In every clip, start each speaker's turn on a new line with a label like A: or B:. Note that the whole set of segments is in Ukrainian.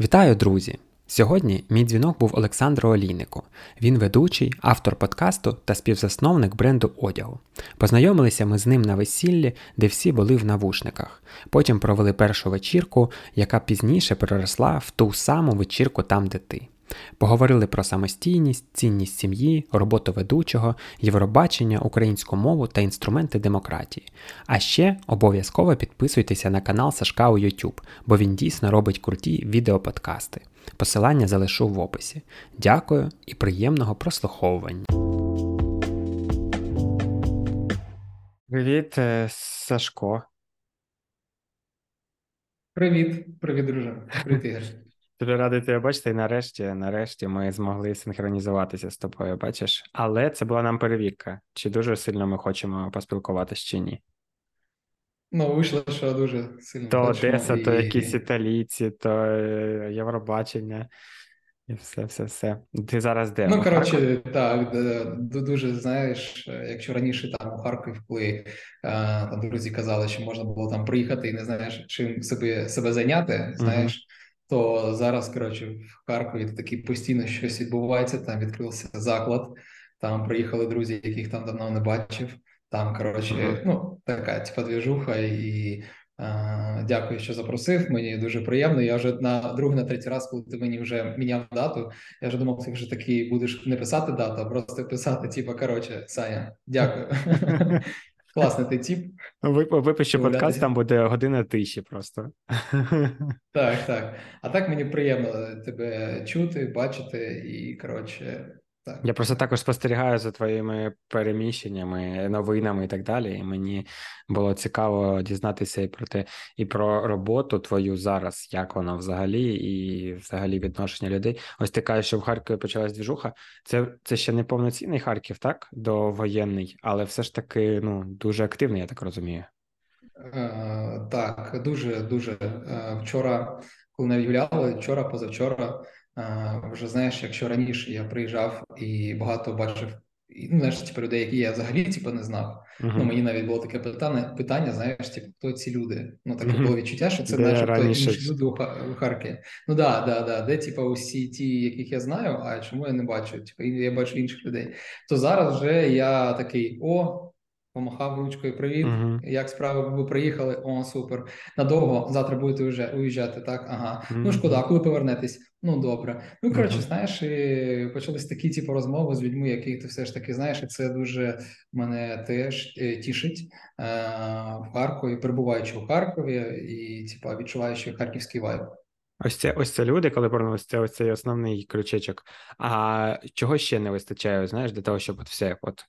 A: Вітаю, друзі! Сьогодні мій дзвінок був Олександру Олійнику. Він ведучий, автор подкасту та співзасновник бренду одягу. Познайомилися ми з ним на весіллі, де всі були в навушниках. Потім провели першу вечірку, яка пізніше переросла в ту саму вечірку там, де ти. Поговорили про самостійність, цінність сім'ї, роботу ведучого, Євробачення, українську мову та інструменти демократії. А ще обов'язково підписуйтеся на канал Сашка у YouTube, бо він дійсно робить круті відеоподкасти. Посилання залишу в описі. Дякую і приємного прослуховування. Привіт, е, Сашко.
B: Привіт, привіт, друже. Привіт, Ігор.
A: Дуже радий тебе бачити, і нарешті, нарешті ми змогли синхронізуватися з тобою, бачиш. Але це була нам перевірка, чи дуже сильно ми хочемо поспілкуватися, чи ні.
B: Ну, вийшло, що дуже сильно.
A: То Одеса,
B: і...
A: то якісь італійці, то е, Євробачення, і все, все, все. Ти зараз де?
B: Ну, коротше, так, дуже знаєш, якщо раніше там у Харків, коли е, там друзі казали, що можна було там приїхати і не знаєш, чим себе себе зайняти, знаєш. То зараз, коротше, в Харкові таки постійно щось відбувається. Там відкрився заклад, там приїхали друзі, яких там давно не бачив. Там, коротше, uh-huh. ну така типа двіжуха, і а, дякую, що запросив. Мені дуже приємно. Я вже на другий, на третій раз, коли ти мені вже міняв дату, я вже думав, ти вже такий будеш не писати дату, а просто писати, типа, коротше, Саня, дякую. Класний ти тіп.
A: Випище подкаст, там буде година тиші просто.
B: Так, так. А так мені приємно тебе чути, бачити і коротше. Так.
A: Я просто також спостерігаю за твоїми переміщеннями, новинами і так далі. І мені було цікаво дізнатися і про те, і про роботу твою зараз, як вона взагалі, і взагалі відношення людей. Ось ти кажеш, що в Харкові почалась двіжуха. Це це ще не повноцінний Харків, так? Довоєнний, але все ж таки ну, дуже активний, я так розумію.
B: Е, Так, дуже дуже. Е, вчора, коли навіть гуляли, вчора, позавчора. Вже знаєш, якщо раніше я приїжджав і багато бачив ну, знаєш, типу, людей, які я взагалі типу, не знав. Uh-huh. Ну мені навіть було таке питання, питання, знаєш, типу, хто ці люди? Ну таке uh-huh. було відчуття, що це знаєш, хто інші люди у Харкові. Ну да, да, да, де типу, усі ті, яких я знаю, а чому я не бачу? Типу, я бачу інших людей. То зараз вже я такий о. Помахав ручкою, привіт, uh-huh. як справи ви приїхали? О, супер. Надовго завтра будете вже уїжджати, так? Ага. Uh-huh. Ну шкода, коли повернетесь? Ну добре. Ну коротше, uh-huh. знаєш, і почались такі типу розмови з людьми, яких ти все ж таки знаєш, і це дуже мене теж е, тішить е- в Харкові, перебуваючи у Харкові, і типу, відчуваючи харківський вайб.
A: Ось це ось це люди, коли повернулися, це ось цей основний крючечок. А чого ще не вистачає, знаєш, для того, щоб от все, от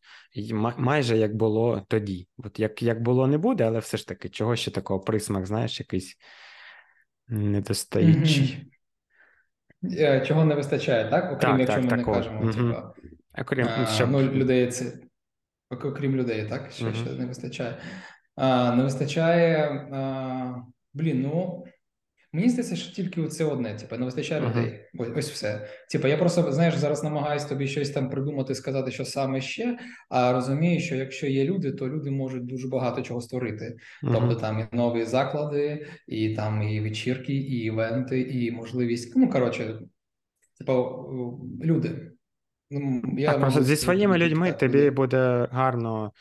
A: майже як було тоді. От як як було, не буде, але все ж таки, чого ще такого присмак, знаєш, якийсь недостаючий.
B: Mm-hmm. Чого не вистачає, так? Окрім
A: так,
B: якщо
A: так,
B: ми
A: так,
B: не кажемо, mm-hmm. типа,
A: окрім
B: а, щоб... ну, людей це окрім людей, так? Що mm-hmm. ще не вистачає? А, Не вистачає. А, Блін, ну. Мені здається, що тільки це одне, типу, не вистачає uh-huh. людей. Ось ось все. Типу, я просто знаєш, зараз намагаюся тобі щось там придумати, сказати, що саме ще. А розумію, що якщо є люди, то люди можуть дуже багато чого створити. Uh-huh. Тобто там і нові заклади, і там і вечірки, і івенти, і можливість. Ну коротше, типу, люди.
A: Ну, я так, просто зі своїми людьми тобі буде гарно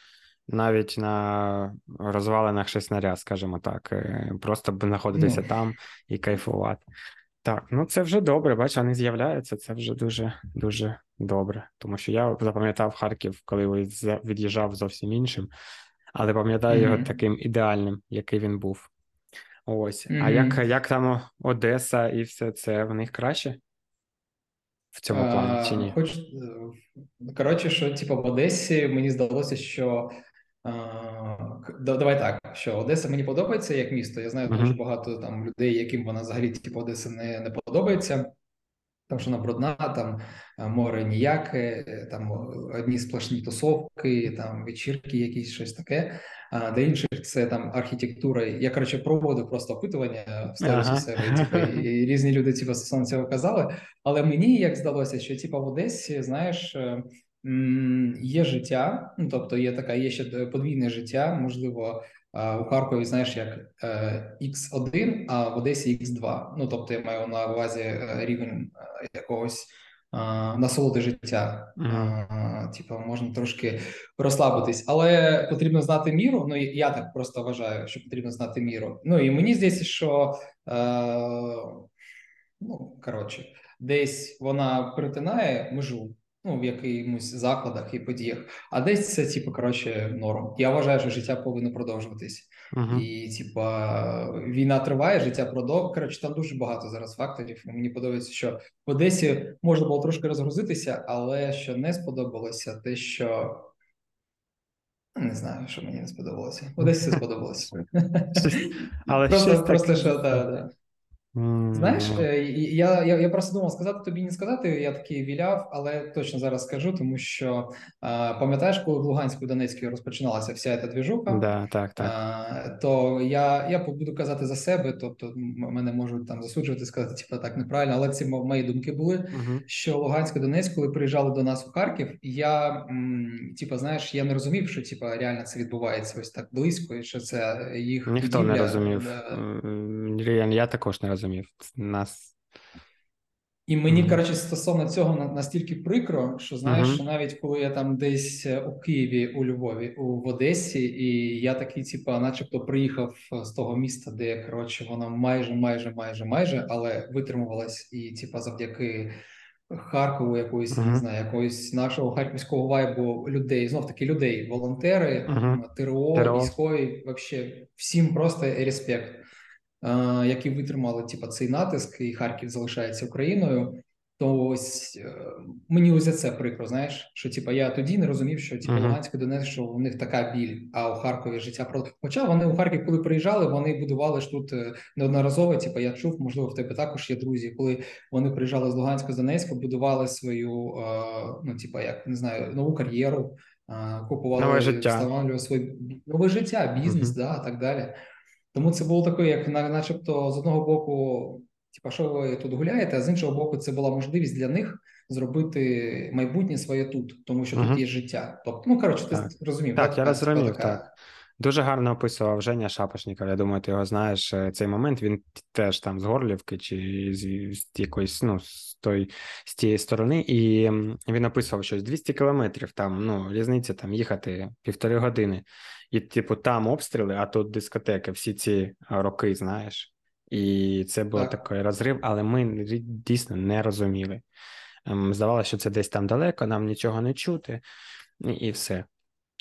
A: навіть на розвалинах шеснаря, скажімо так, е, просто знаходитися mm. там і кайфувати. Так, ну це вже добре, бач, вони з'являються, це вже дуже дуже добре. Тому що я запам'ятав Харків, коли від'їжджав зовсім іншим, але пам'ятаю mm-hmm. його таким ідеальним, який він був. Ось. Mm-hmm. А як як там Одеса і все це в них краще? В цьому плані чи ні? Хоч
B: е, коротше, що типу, в Одесі мені здалося, що Давай так, що Одеса мені подобається як місто. Я знаю uh-huh. дуже багато там людей, яким вона взагалі типу, Одеса не не подобається. Тому що вона брудна, там море ніяке, там одні сплошні тусовки, там вечірки, якісь щось таке. А для інших це там архітектура. Я коротше проводив просто опитування в сторісі ага. себе. Типу, і різні люди типу, стосовно цього казали. Але мені як здалося, що типу, в Одесі, знаєш. Є життя, ну тобто є така, є ще подвійне життя, можливо, у Харкові, знаєш, як X1, а в Одесі X2. Ну тобто я маю на увазі рівень якогось насолоди життя. Mm-hmm. Типу, можна трошки розслабитись, але потрібно знати міру. Ну я так просто вважаю, що потрібно знати міру. Ну і мені здається, що ну коротше, десь вона перетинає межу ну, в якимось закладах і подіях, а десь це, типу, коротше, норм. Я вважаю, що життя повинно продовжуватись. Uh-huh. І, типа, війна триває, життя продовжує. Коротше, там дуже багато зараз факторів. Мені подобається, що в Одесі можна було трошки розгрузитися, але що не сподобалося, те, що. Не знаю, що мені не сподобалося. Одесі сподобалося. Але Просто, просто що, так, Знаєш, е, я я, я просто думав сказати тобі не сказати. Я такий віляв, але точно зараз скажу, тому що пам'ятаєш, коли в Луганську Донецькій розпочиналася вся ця двіжуха,
A: да, так, так.
B: то я я буду казати за себе, тобто мене можуть там засуджувати, сказати, типу, так неправильно, але ці мої думки були. uh Що Луганськ і Донецьк, коли приїжджали до нас у Харків, я типу, знаєш, я не розумів, що типу, реально це відбувається ось так близько, і що це їх
A: ніхто будівля, не розумів. Да. Я також не розумів розумів. Нас.
B: І мені, mm-hmm. коротше, стосовно цього настільки прикро, що знаєш, mm-hmm. що навіть коли я там десь е, у Києві, у Львові, у в Одесі, і я такий, типа, начебто, приїхав е, з того міста, де коротше воно майже, майже, майже, майже, але витримувалась, і, типа, завдяки Харкову, якоїсь uh-huh. не знаю, якогось нашого харківського вайбу людей, знов таки людей, волонтери, uh-huh. ТРО, ТРО, військові, вообще всім просто респект. Е, які витримали типу, цей натиск, і Харків залишається Україною. То ось е, мені ось за це прикро, знаєш, що типу, я тоді не розумів, що типу, uh-huh. Луганськ Донець, що у них така біль, а у Харкові життя про Хоча вони у Харків, коли приїжджали, вони будували ж тут е, неодноразово. Типу, я чув, можливо, в тебе також є друзі. Коли вони приїжджали з Луганська з Донецька, будували свою, ну типу, як не знаю, нову кар'єру, купували нове життя. свій нове життя, бізнес, uh-huh. да, так далі. Тому це було таке, як начебто, з одного боку, типа, що ви тут гуляєте, а з іншого боку, це була можливість для них зробити майбутнє своє тут, тому що uh-huh. тут є життя. Тобто, ну коротше, ти так. розумів.
A: Так, так я розумів, така... так. Дуже гарно описував Женя Шапошніков. Я думаю, ти його знаєш е, цей момент. Він теж там з Горлівки чи з, з якоїсь, ну, з той з тієї сторони, і він описував щось 200 кілометрів. Там ну різниця там їхати півтори години, і типу там обстріли, а тут дискотеки, всі ці роки, знаєш. І це був так. такий розрив, але ми дійсно не розуміли. Ем, здавалося, що це десь там далеко, нам нічого не чути, і, і все.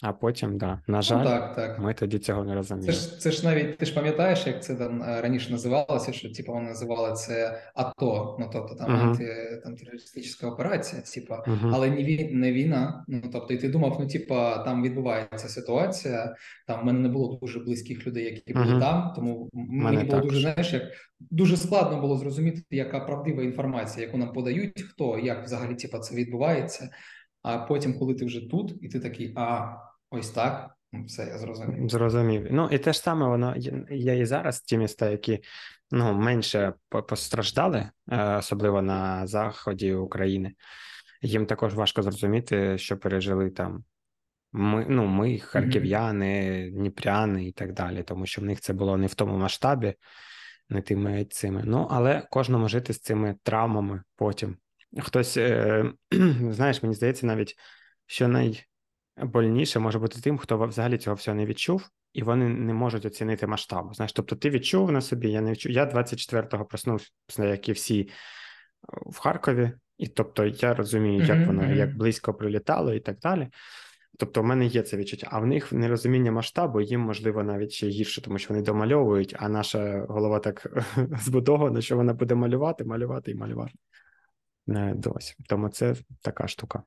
A: А потім, да, на ну жаль, ну, так, так. ми тоді цього не розуміли.
B: Це ж це ж навіть ти ж пам'ятаєш, як це там е, раніше називалося, що типу вони називали це АТО, ну тобто там uh-huh. анти, там терористична операція, типу, uh-huh. але не вій, не війна. Ну тобто, і ти думав, ну типа там відбувається ситуація. Там в мене не було дуже близьких людей, які були uh-huh. там. Тому мені було також. дуже знаєш, як дуже складно було зрозуміти, яка правдива інформація, яку нам подають, хто як взагалі типу, це відбувається. А потім, коли ти вже тут, і ти такий, а ось так, ну, все я зрозумів.
A: Зрозумів. Ну і те ж саме воно є і зараз ті міста, які ну менше постраждали, е, особливо на заході України. Їм також важко зрозуміти, що пережили там. Ми, ну, ми, харків'яни, дніпряни і так далі, тому що в них це було не в тому масштабі, не тими цими. Ну, але кожному жити з цими травмами потім. Хтось, е, знаєш, мені здається, навіть що найбольніше може бути тим, хто взагалі цього всього не відчув, і вони не можуть оцінити масштабу. Знаєш, тобто ти відчув на собі, я не відчув. Я 24-го проснувся, як і всі в Харкові, і тобто я розумію, як воно як близько прилітало і так далі. Тобто, в мене є це відчуття, а в них нерозуміння масштабу, їм можливо навіть ще гірше, тому що вони домальовують, а наша голова так збудована, що вона буде малювати, малювати і малювати не досі. Тому це така штука.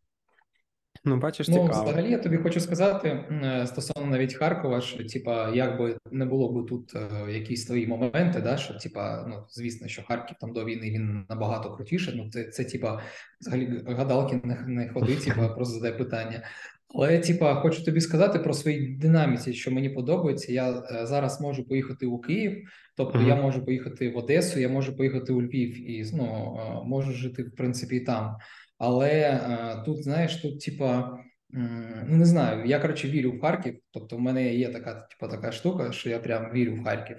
A: Ну, бачиш, ну, цікаво.
B: взагалі я тобі хочу сказати е, стосовно навіть Харкова, що типа, як би не було б тут е, якісь твої моменти, да, що типа, ну звісно, що Харків там до війни він набагато крутіше. Ну, це це типа взагалі гадалки не не ходи, типа просто задай питання. Але типа, хочу тобі сказати про свої динаміці, що мені подобається. Я е, зараз можу поїхати у Київ, тобто uh-huh. я можу поїхати в Одесу, я можу поїхати у Львів і ну, е, можу жити в принципі там. Але е, тут, знаєш, тут, типа, ну не знаю, я коротше вірю в Харків. Тобто, в мене є така, типу, така штука, що я прям вірю в Харків.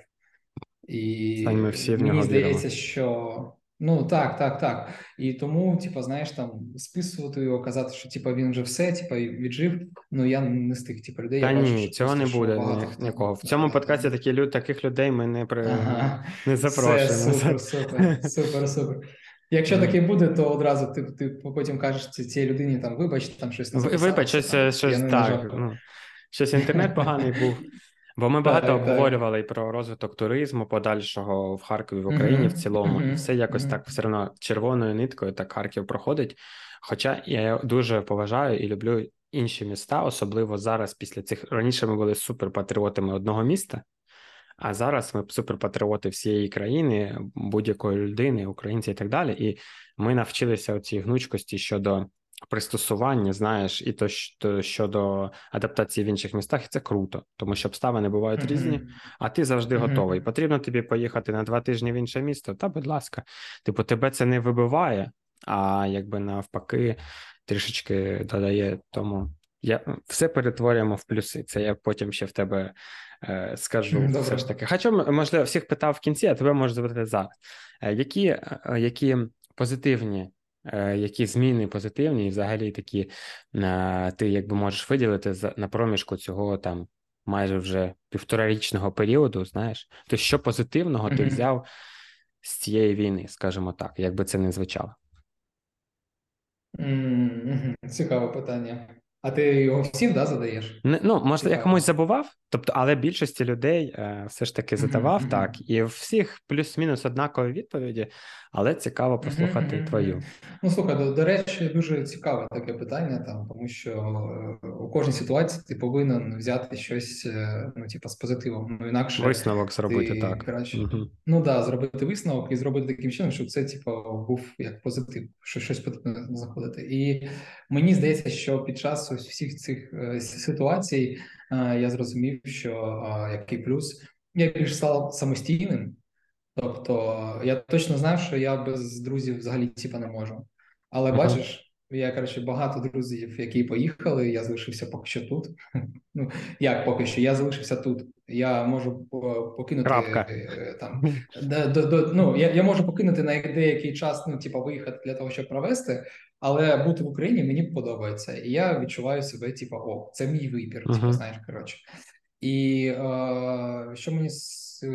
B: І
A: ми всі в
B: мені здається,
A: віримо.
B: що ну так, так, так. І тому, типу, знаєш, там списувати його, казати, що типу, він вже все, типу, віджив. Ну я не з тих типу, людей.
A: Та
B: я бачу,
A: ні,
B: що
A: цього не буде
B: багато
A: ні, нікого. В цьому подкасті такі люди, таких людей ми не при
B: Ага,
A: не
B: все
A: запрошуємо.
B: супер, супер, супер, супер. Якщо таке буде, то одразу ти, ти потім кажеш ці- цій людині там вибач, там щось не
A: Ви- Вибач, щось,
B: там,
A: щось так. Ну, щось інтернет поганий був. Бо ми багато
B: Так, так.
A: обговорювали і про розвиток туризму подальшого в Харкові, в Україні в цілому, і все якось так все одно червоною ниткою так Харків проходить. Хоча я дуже поважаю і люблю інші міста, особливо зараз, після цих раніше ми були суперпатріотами одного міста, а зараз ми суперпатріоти всієї країни, будь-якої людини, українці і так далі. І ми навчилися цій гнучкості щодо пристосування, знаєш, і то, щодо адаптації в інших містах, і це круто, тому що обставини бувають різні, а ти завжди готовий. Потрібно тобі поїхати на два тижні в інше місто, та будь ласка, типу, тебе це не вибиває, а якби навпаки, трішечки додає тому. Я все перетворюємо в плюси. Це я потім ще в тебе скажу.
B: Добре.
A: Все ж таки. Хоча можливо всіх питав в кінці, а тебе можу запитати зараз. Е, які, е, які позитивні, е, які зміни позитивні, і взагалі такі е, ти якби можеш виділити на проміжку цього там майже вже півторарічного періоду, знаєш, то що позитивного ти взяв з цієї війни, скажімо так, як би це не звучало?
B: Цікаве питання. А ти його всім да, задаєш?
A: Не, ну, може, я комусь забував, тобто, але більшості людей е, все ж таки задавав
B: мгм.
A: так, і всіх плюс-мінус однакові відповіді, але цікаво послухати
B: Мгм,
A: твою.
B: Ну слухай, до, до речі, дуже цікаве таке питання, там, тому що е, у кожній ситуації ти повинен взяти щось, е, ну, типа, з позитивом. Ну, інакше
A: Висновок зробити
B: ти
A: так.
B: краще.
A: Угу.
B: Ну да, зробити висновок і зробити таким чином, щоб це типу, був як позитив, що щось потрібно знаходити. І мені здається, що під час ось всіх цих е, ситуацій е, я зрозумів, що е, який плюс я більш став самостійним. Тобто я точно знав, що я без друзів взагалі типа не можу. Але
A: Мгм.
B: бачиш, я коротше багато друзів, які поїхали, я залишився поки що тут. Ну як поки що, я залишився тут. Я можу покинути
A: Крапка.
B: там до, до, до, ну, я, я можу покинути на деякий час, ну, типу, виїхати для того, щоб провести, але бути в Україні мені подобається. І я відчуваю себе, типу, о, це мій вибір, типу, знаєш, коротше. І е, що мені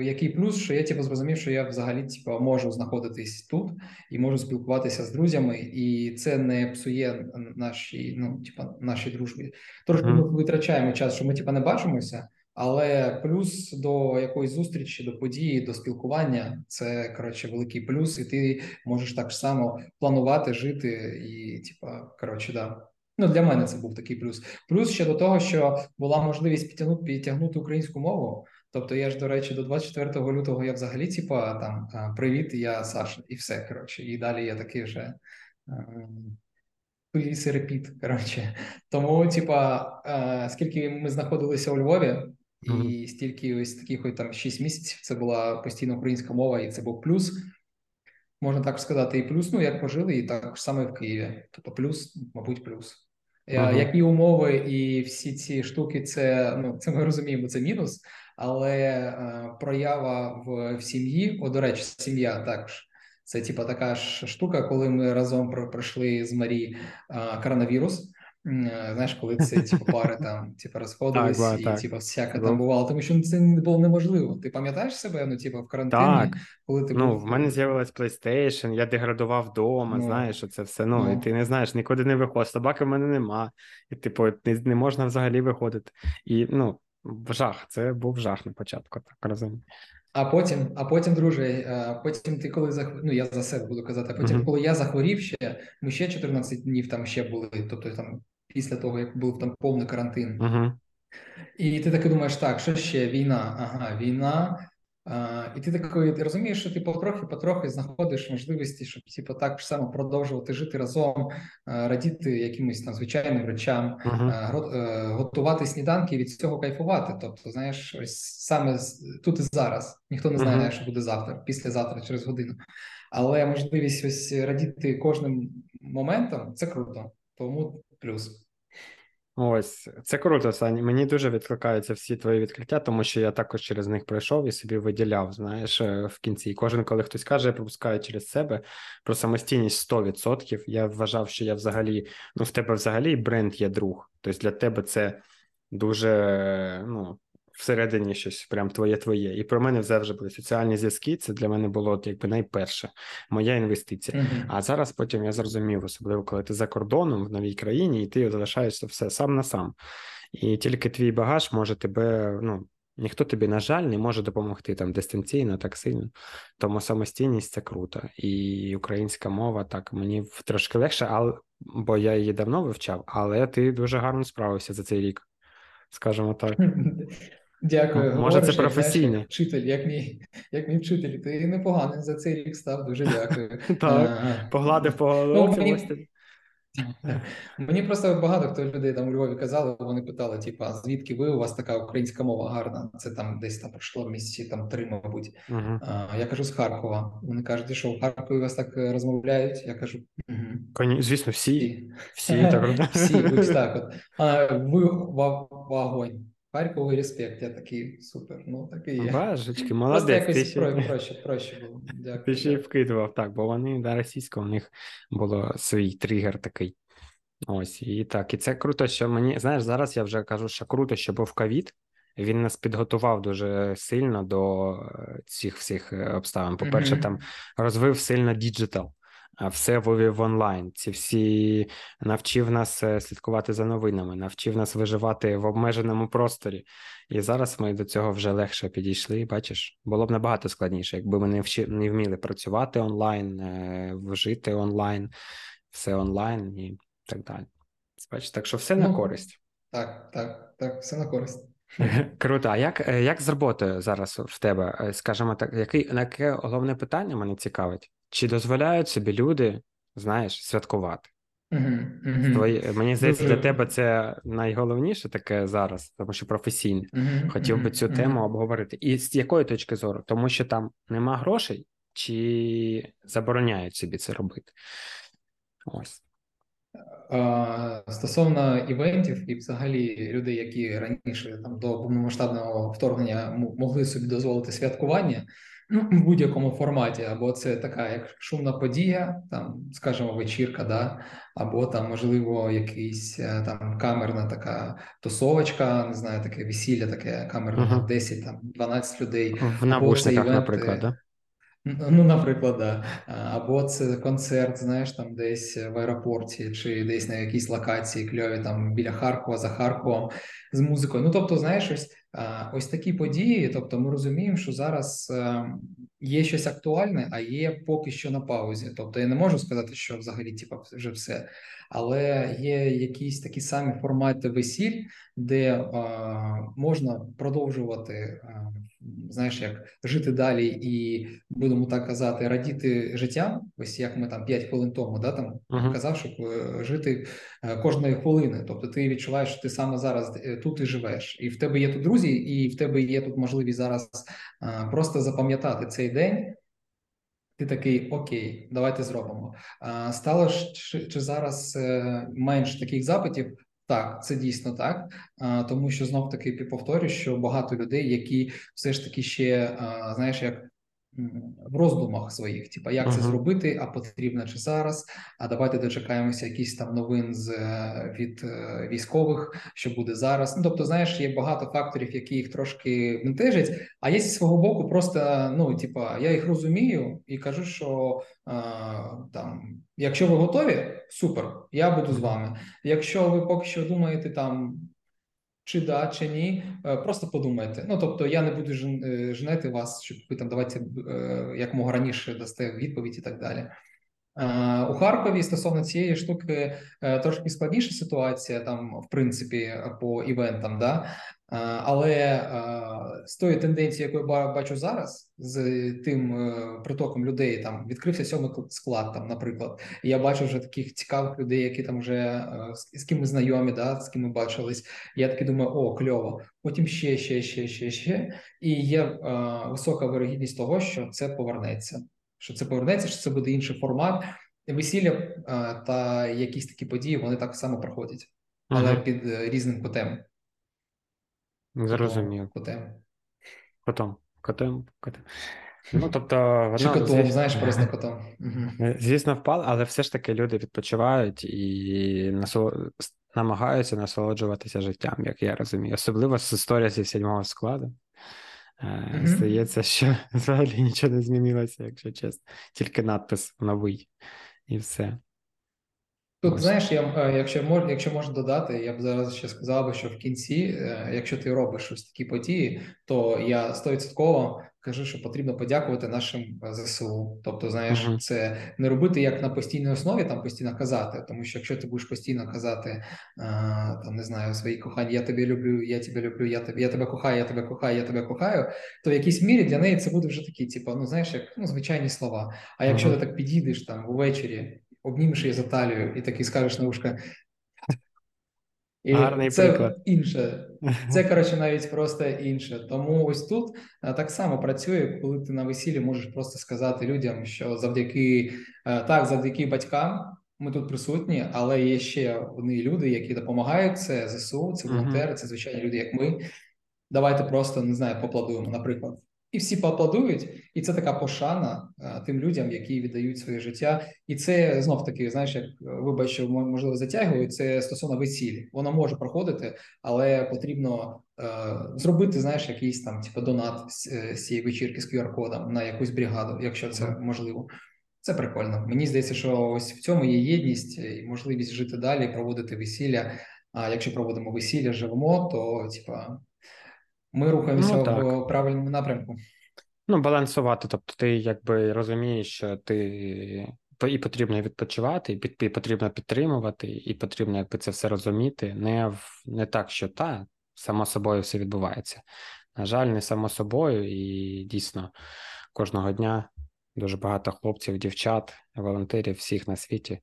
B: який плюс, що я типу, зрозумів, що я взагалі типу, можу знаходитись тут і можу спілкуватися з друзями, і це не псує нашій, ну, типу, нашій дружбі. Трошки ми витрачаємо час, що ми типу, не бачимося. Але плюс до якоїсь зустрічі, до події, до спілкування це коротше великий плюс, і ти можеш так само планувати, жити і, типа, коротше, да. Ну для мене це був такий плюс. Плюс ще до того, що була можливість підтягнути підтягнути українську мову. Тобто, я ж до речі, до 24 лютого я взагалі, типа, там привіт, я Саша, і все коротше. І далі я такий вже пліс репіт. Коротше, тому, типа, е, скільки ми знаходилися у Львові. І стільки ось таких ось там 6 місяців це була постійно українська мова, і це був плюс. Можна так сказати, і плюс, ну як пожили, і так саме в Києві. Тобто, плюс, мабуть, плюс. Е,
A: Мгм.
B: Які умови і всі ці штуки, це ну це ми розуміємо, це мінус, але е, проява в, в сім'ї, о, до речі, сім'я також. Це типа така ж штука, коли ми разом пройшли з Марі е, коронавірус. Е, Знаєш, коли це типу, пари там типу, розходились
A: Так,
B: і
A: так.
B: типу, всяке там
A: був-
B: бувало, тому що це не було неможливо. Ти пам'ятаєш себе? Ну, типу, в карантині,
A: Так.
B: коли ти
A: Ну,
B: був
A: в мене з'явилась PlayStation, я деградував вдома,
B: Ну,
A: знаєш, це все. Ну,
B: ну.
A: і ти не знаєш, нікуди не виходиш. Собаки в мене нема. І, типу, не, не можна взагалі виходити. І ну, жах, це був жах на початку, так розумію.
B: А потім, а потім, друже, е, потім ти коли зах... ну я за себе буду казати, а потім,
A: Мгм.
B: коли я захворів ще, ми ще 14 днів там ще були, тобто там після того, як був там повний карантин.
A: Угу.
B: І ти таки думаєш, так, що ще? Війна, ага, війна. І ти такий ти розумієш, що ти потрохи-потрохи знаходиш можливості, щоб типу, так само продовжувати жити разом, радіти якимось там звичайним речам, е, готувати сніданки і від цього кайфувати. Тобто, знаєш, ось саме тут і зараз. Ніхто не знає,
A: Мгм.
B: що буде завтра, післязавтра, через годину. Але можливість ось радіти кожним моментом це круто. Тому плюс.
A: Ось це круто, Сані. Мені дуже відкликаються всі твої відкриття, тому що я також через них пройшов і собі виділяв. Знаєш, е, в кінці. кожен, коли хтось каже, я пропускаю через себе про самостійність 100%. Я вважав, що я взагалі ну в тебе взагалі бренд є друг. Тобто для тебе це дуже ну всередині щось прям твоє-твоє. І про мене завжди були соціальні зв'язки. Це для мене було от, якби найперше моя інвестиція. Mm-hmm. А зараз потім я зрозумів, особливо коли ти за кордоном в новій країні, і ти залишаєшся все сам на сам. І тільки твій багаж може тебе, ну. Ніхто тобі, на жаль, не може допомогти там дистанційно так сильно. Тому самостійність це круто. І українська мова так мені трошки легше, але бо я її давно вивчав, але ти дуже гарно справився за цей рік, скажімо так.
B: Дякую.
A: Може, Говориш, це професійне.
B: Як, вчитель, як мій як мій вчитель, ти непоганий за цей рік став. Дуже дякую.
A: Так, погладив по голові.
B: Мені просто багато хто людей там у Львові казали, вони питали: типа, звідки ви у вас така українська мова гарна? Це там десь там пройшло в місяці там три, мабуть. Uh-huh. А, Я кажу з Харкова. Вони кажуть, що в Харкові вас так е, розмовляють. Я кажу,
A: угу. звісно, всі. Всі так.
B: Всі, ось так. От. А, ви вогонь. Харковий респект, я такий супер. Ну такий є.
A: Бажечки, молодець.
B: Просто якось про, проще, проще було. Дякую.
A: Ти ще й вкидував, так, бо вони да, російська, у них було свій тригер такий. Ось, і так, і це круто, що мені, знаєш, зараз я вже кажу, що круто, що був ковід. Він нас підготував дуже сильно до е, цих всіх е, обставин. По-перше, mm-hmm. там розвив сильно digital все вивів онлайн. Ці всі навчив нас е, слідкувати за новинами, навчив нас виживати в обмеженому просторі. І зараз ми до цього вже легше підійшли. Бачиш, було б набагато складніше, якби ми не вчи... не вміли працювати онлайн, е, вжити онлайн, все онлайн і так далі. Бачиш, так що все ну, на користь.
B: Так, так, так, все на користь.
A: Круто. А як е, як з роботою зараз в тебе? Скажімо так, який на яке головне питання мене цікавить? Чи дозволяють собі люди, знаєш, святкувати?
B: Uh-huh, uh-huh.
A: Твої, Мені здається, для тебе це найголовніше таке зараз, тому що професійне. Uh-huh, Хотів би цю тему обговорити. І з якої точки зору? Тому що там нема грошей, чи забороняють собі це робити? Ось.
B: Стосовно івентів і взагалі людей, які раніше там до повномасштабного вторгнення могли собі дозволити святкування в будь-якому форматі, або це така як шумна подія, там, скажімо, вечірка, да, або там, можливо, якийсь е, там камерна така тусовочка, не знаю, таке весілля, таке камерне uh-huh. 10 там 12 людей.
A: В навушниках, наприклад, да?
B: Ну, наприклад, да. або це концерт, знаєш, там десь в аеропорті, чи десь на якійсь локації кльові там біля Харкова за Харковом з музикою. Ну тобто, знаєш, ось ось такі події. Тобто, ми розуміємо, що зараз е, є щось актуальне, а є поки що на паузі. Тобто, я не можу сказати, що взагалі типу, вже все, але є якісь такі самі формати весіль, де можна продовжувати знаєш, як жити далі і будемо так казати, радіти життям. Ось як ми там 5 хвилин тому да, там uh-huh. казав, щоб е, жити е, кожної хвилини. Тобто ти відчуваєш, що ти саме зараз е, тут і живеш, і в тебе є тут друзі, і в тебе є тут можливість зараз просто запам'ятати цей день. Ти такий окей, давайте зробимо. Стало чи, чи зараз менш таких запитів? Так, це дійсно так, тому що знов таки повторюю, що багато людей, які все ж таки ще знаєш, як в роздумах своїх, типа як це зробити, а потрібно чи зараз. А давайте дочекаємося якісь там новин з е, від е, військових, що буде зараз. Ну тобто, знаєш, є багато факторів, які їх трошки бентежать. А є зі свого боку, просто ну, типа, я їх розумію і кажу, що а, там, якщо ви готові, супер, я буду з вами. Якщо ви поки що думаєте там чи да, чи ні, е, просто подумайте. Ну тобто, я не буду е, женети вас, щоб ви там давайте як якомога раніше дасте відповідь і так далі. У Харкові стосовно цієї штуки трошки складніша ситуація там, в принципі, по івентам, да але з тою тенденцією, яку я бачу зараз, з тим е, притоком людей, там відкрився сьомий склад, там, наприклад, і я бачу вже таких цікавих людей, які там вже е, з ким ми знайомі, да, з ким ми бачились. Я таки думаю, о, кльово. Потім ще, ще, ще, ще, ще. І є е, висока вирогідність того, що це повернеться. Що це повернеться, що це буде інший формат. Весілля та якісь такі події вони так само проходять. але угу. під різним котем.
A: Зрозумів.
B: Котем.
A: Котом. Котем. Котем. Ну, тобто,
B: воно, Чи котом, звісно, знаєш, просто котом.
A: Звісно, впало, але все ж таки люди відпочивають і насол... намагаються насолоджуватися життям, як я розумію. Особливо з історія зі сьомого складу. Mm-hmm. Здається, що взагалі нічого не змінилося, якщо чесно. Тільки надпис новий і все.
B: Тут, Ось. знаєш, я, е, якщо мож, якщо можна додати, я б зараз ще сказав би, що в кінці, е, якщо ти робиш щось такі події, то я стовідсотково кажу, що потрібно подякувати нашим е, ЗСУ. Тобто, знаєш, uh-huh. це не робити як на постійній основі, там постійно казати. Тому що якщо ти будеш постійно казати, там не знаю, свої кохання, я тебе люблю, я тебе люблю, я тебе, я тебе кохаю, я тебе кохаю, я тебе кохаю, то в якійсь мірі для неї це буде вже такі, типу, ну знаєш, як ну звичайні слова. А якщо uh-huh. ти так підійдеш там увечері обнімеш її за талію і такий скажеш на ушка.
A: І Гарний
B: це
A: приклад.
B: інше. Це, коротше, навіть просто інше. Тому ось тут е, так само працює, коли ти на весіллі можеш просто сказати людям, що завдяки е, так, завдяки батькам ми тут присутні, але є ще вони люди, які допомагають. Це ЗСУ, це волонтери, це звичайні люди, як ми. Давайте просто не знаю, поплодуємо, наприклад. І всі поаплодують, і це така пошана а, е, тим людям, які віддають своє життя. І це знов таки, знаєш, як вибач, що можливо затягують. Це стосовно весілля. Воно може проходити, але потрібно е, зробити, знаєш, якийсь там типу, донат з, е, з цієї вечірки з QR-кодом на якусь бригаду, якщо це можливо. Це прикольно. Мені здається, що ось в цьому є єдність і можливість жити далі, проводити весілля. А якщо проводимо весілля, живемо, то типа ми рухаємося ну, в правильному напрямку.
A: Ну, балансувати. Тобто, ти якби розумієш, що ти і потрібно відпочивати, і під потрібно підтримувати, і потрібно якби це все розуміти. Не в не так, що та само собою все відбувається. На жаль, не само собою, і дійсно кожного дня дуже багато хлопців, дівчат, волонтерів всіх на світі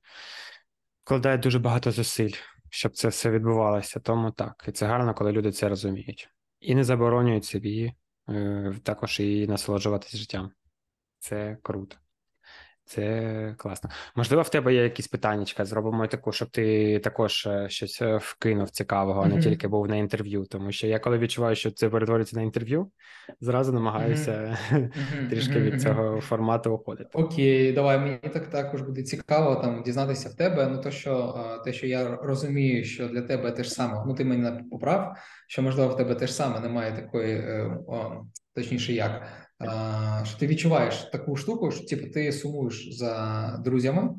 A: вкладають дуже багато зусиль, щоб це все відбувалося. Тому так, і це гарно, коли люди це розуміють і не заборонюють собі е, також і насолоджуватись життям. Це круто. Це класно. Можливо, в тебе є якісь питання, зробимо таку, щоб ти також е, щось е, вкинув цікавого, а не тільки був на інтерв'ю. Тому що я коли відчуваю, що це перетворюється на інтерв'ю, зразу намагаюся трішки від цього формату уходити.
B: Окей, давай мені так також буде цікаво там дізнатися в тебе. Ну то що те, що я розумію, що для тебе те ж саме, ну ти мене поправ, що можливо в тебе те ж саме немає такої, о, точніше, як що ти відчуваєш таку штуку, що типу, ти сумуєш за друзями,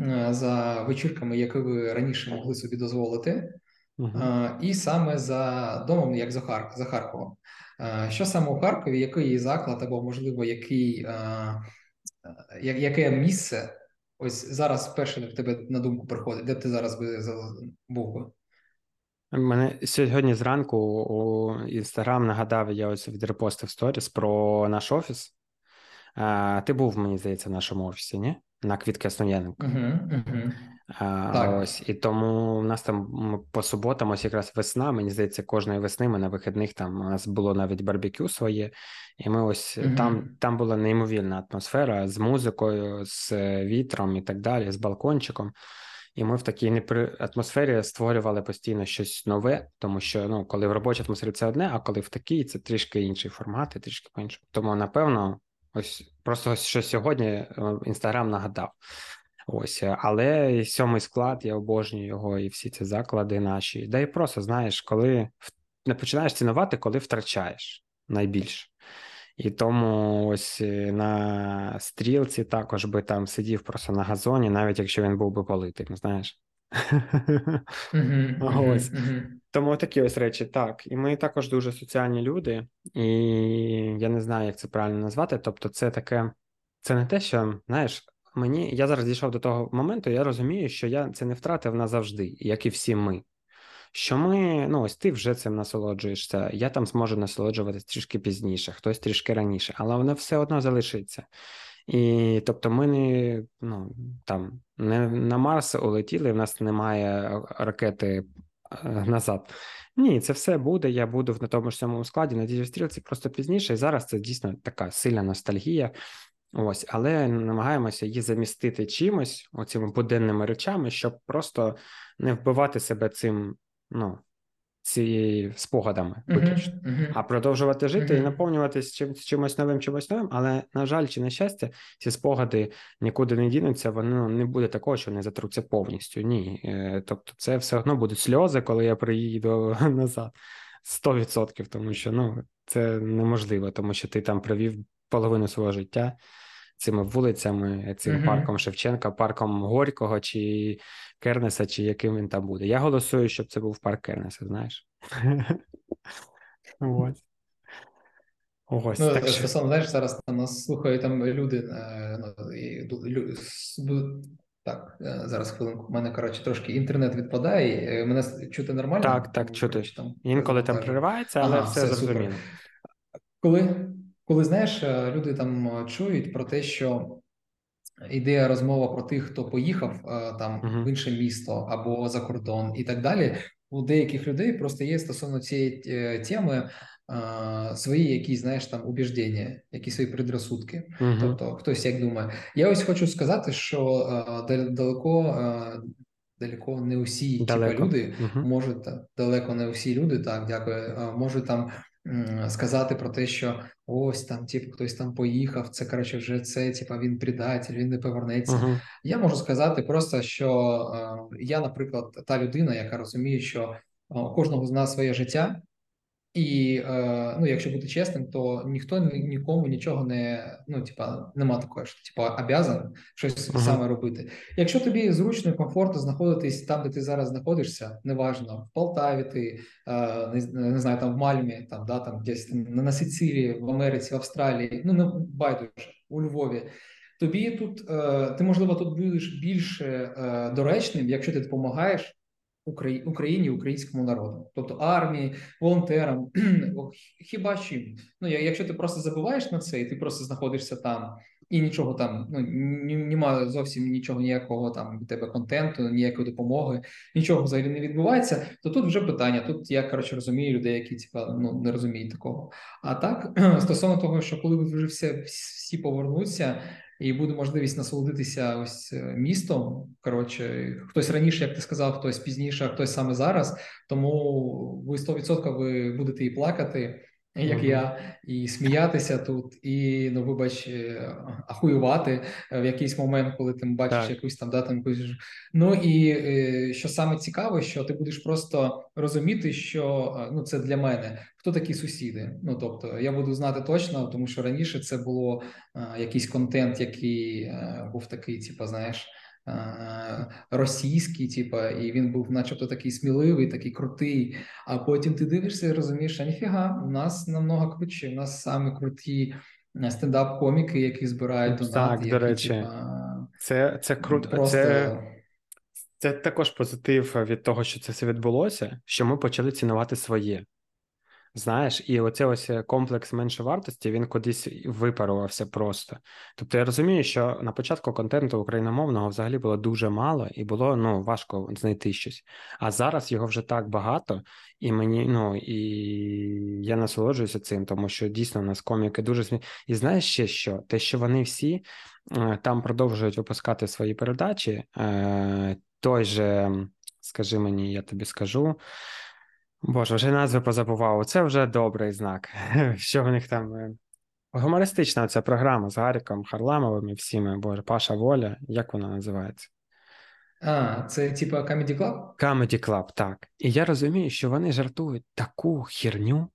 B: е, за вечірками, які ви раніше могли собі дозволити, uh-huh. і саме за домом, як за, Хар- за Харковом. Що саме у Харкові, який заклад, або, можливо, який, яке місце ось зараз перше в тебе на думку приходить, де ти зараз би був би?
A: Мене сьогодні зранку у інстаграм нагадав, я ось відрепостив сторіс про наш офіс. А, Ти був, мені здається, в нашому офісі, ні? На Квітки Основ'яненко.
B: Uh-huh, uh-huh.
A: А, Ось і тому у нас там по суботам, ось якраз весна. Мені здається, кожної весни ми на вихідних там у нас було навіть барбекю своє, і ми ось uh-huh. там там була неймовірна атмосфера з музикою, з вітром і так далі, з балкончиком. І ми в такій непри... атмосфері створювали постійно щось нове, тому що ну, коли в робочій атмосфері це одне, а коли в такій це трішки інший формат, і трішки по іншому. Тому напевно, ось просто ось що сьогодні інстаграм е, нагадав. Ось, е, але сьомий склад, я обожнюю його і всі ці заклади наші. Да і просто знаєш, коли не починаєш цінувати, коли втрачаєш найбільше. І тому ось е, на стрілці також би там сидів просто на газоні, навіть якщо він був би политик, ну знаєш. Ось. Тому такі ось речі, так. І ми також дуже соціальні люди, і я не знаю, як це правильно назвати. Тобто, це таке, це не те, що знаєш, мені я зараз дійшов до того моменту, я розумію, що я це не втратив назавжди, як і всі ми що ми, ну ось ти вже цим насолоджуєшся, я там зможу насолоджуватися трішки пізніше, хтось трішки раніше, але воно все одно залишиться. І тобто ми не ну там не на Марс улетіли, в нас немає ракети е, назад. Ні, це все буде. Я буду на тому ж самому складі, на дій стрілці просто пізніше. І зараз це дійсно така сильна ностальгія. Ось, але намагаємося її замістити чимось, оцими буденними речами, щоб просто не вбивати себе цим, ну, цією спогадами виключно, uh-huh, uh-huh. а продовжувати жити uh-huh. і наповнюватись чим, чимось новим, чимось новим. Але, на жаль, чи на щастя, ці спогади нікуди не дінуться, воно не буде такого, що не затруться повністю. Ні. Е, тобто, це все одно будуть сльози, коли я приїду назад. 100%, тому що ну, це неможливо, тому що ти там провів половину свого життя цими вулицями, цим uh-huh. парком Шевченка, парком Горького чи Кернеса, чи яким він там буде. Я голосую, щоб це був парк Кернеса, знаєш. Ось.
B: Ось, ну, так що... Сам, знаєш, зараз там нас слухають там люди. Е, ну, і, так, е, зараз хвилинку. У мене, коротше, трошки інтернет відпадає. Мене чути нормально?
A: Так, так, чути. Там, Інколи там переривається, але ага, все, все зрозуміло.
B: Коли коли знаєш, е, люди там е, чують про те, що йде розмова про тих, хто поїхав е, там uh-huh. в інше місто або за кордон, і так далі, у деяких людей просто є стосовно цієї теми свої якісь, знаєш, там убіждення, якісь свої предрассудки. Uh-huh. Тобто, хтось як думає. Я ось хочу сказати, що далеко. Далеко не усі типа, люди uh-huh. можуть далеко не усі люди, так дякую, можуть там сказати про те, що ось там, типу, хтось там поїхав, це коротше, вже це, типу, він предатель, він не повернеться. Uh-huh. Я можу сказати просто, що е, я, наприклад, та людина, яка розуміє, що у кожного з нас своє життя, і е, ну, якщо бути чесним, то ніхто нікому нічого не ну, типа, нема такого, що типа обязан щось uh-huh. саме робити. Якщо тобі зручно і комфортно знаходитись там, де ти зараз знаходишся, неважно в Полтаві, ти е, не, не знаю, там в Мальмі, там да там десь там на Сицилії, в Америці, в Австралії, ну не байдуже у Львові. Тобі тут е, ти можливо тут будеш більше доречним, якщо ти допомагаєш Україні, українському народу, тобто армії, волонтерам, хіба чим? Ну якщо ти просто забуваєш на це, і ти просто знаходишся там, і нічого там ну немає зовсім нічого, ніякого там від тебе контенту, ніякої допомоги, нічого взагалі не відбувається. То тут вже питання. Тут я коротше розумію людей, які типа ну не розуміють такого. А так стосовно того, що коли ви вже все всі повернуться і буде можливість насолодитися ось е, містом. Коротше, хтось раніше, як ти сказав, хтось пізніше, а хтось саме зараз. Тому ви 100% ви будете і плакати як я, і сміятися тут, і ну вибач, е, ахуювати е, в якийсь момент, коли ти бачиш так. якусь там да, якусь. Ну і е, що саме цікаве, що ти будеш просто розуміти, що ну це для мене хто такі сусіди. Ну тобто я буду знати точно, тому що раніше це було якийсь контент, який був такий, типу, знаєш. Російський, типа, і він був, начебто, такий сміливий, такий крутий. А потім ти дивишся і розумієш, а ніфіга, у нас намного круче, у нас саме круті стендап-коміки, які збирають донати.
A: Так,
B: які, до
A: речі, типа, це це круто. Просто... Це... Це також позитив від того, що це все відбулося, що ми почали цінувати своє. Знаєш, і оце ось е, комплекс меншовартості він кудись випарувався просто. Тобто я розумію, що на початку контенту україномовного взагалі було дуже мало, і було ну важко знайти щось. А зараз його вже так багато, і мені ну і я насолоджуюся цим, тому що дійсно у нас коміки дуже смі. І знаєш ще що? Те, що вони всі е, там продовжують випускати свої передачі, е, той же, скажи мені, я тобі скажу. Боже, вже назви позабував. Це вже добрий знак. Що в них там е, гумористична ця програма з Гаріком Харламовим і всіми, Боже, Паша Воля, як вона називається?
B: А, це типа Comedy Club?
A: Comedy Club, так. І я розумію, що вони жартують таку херню.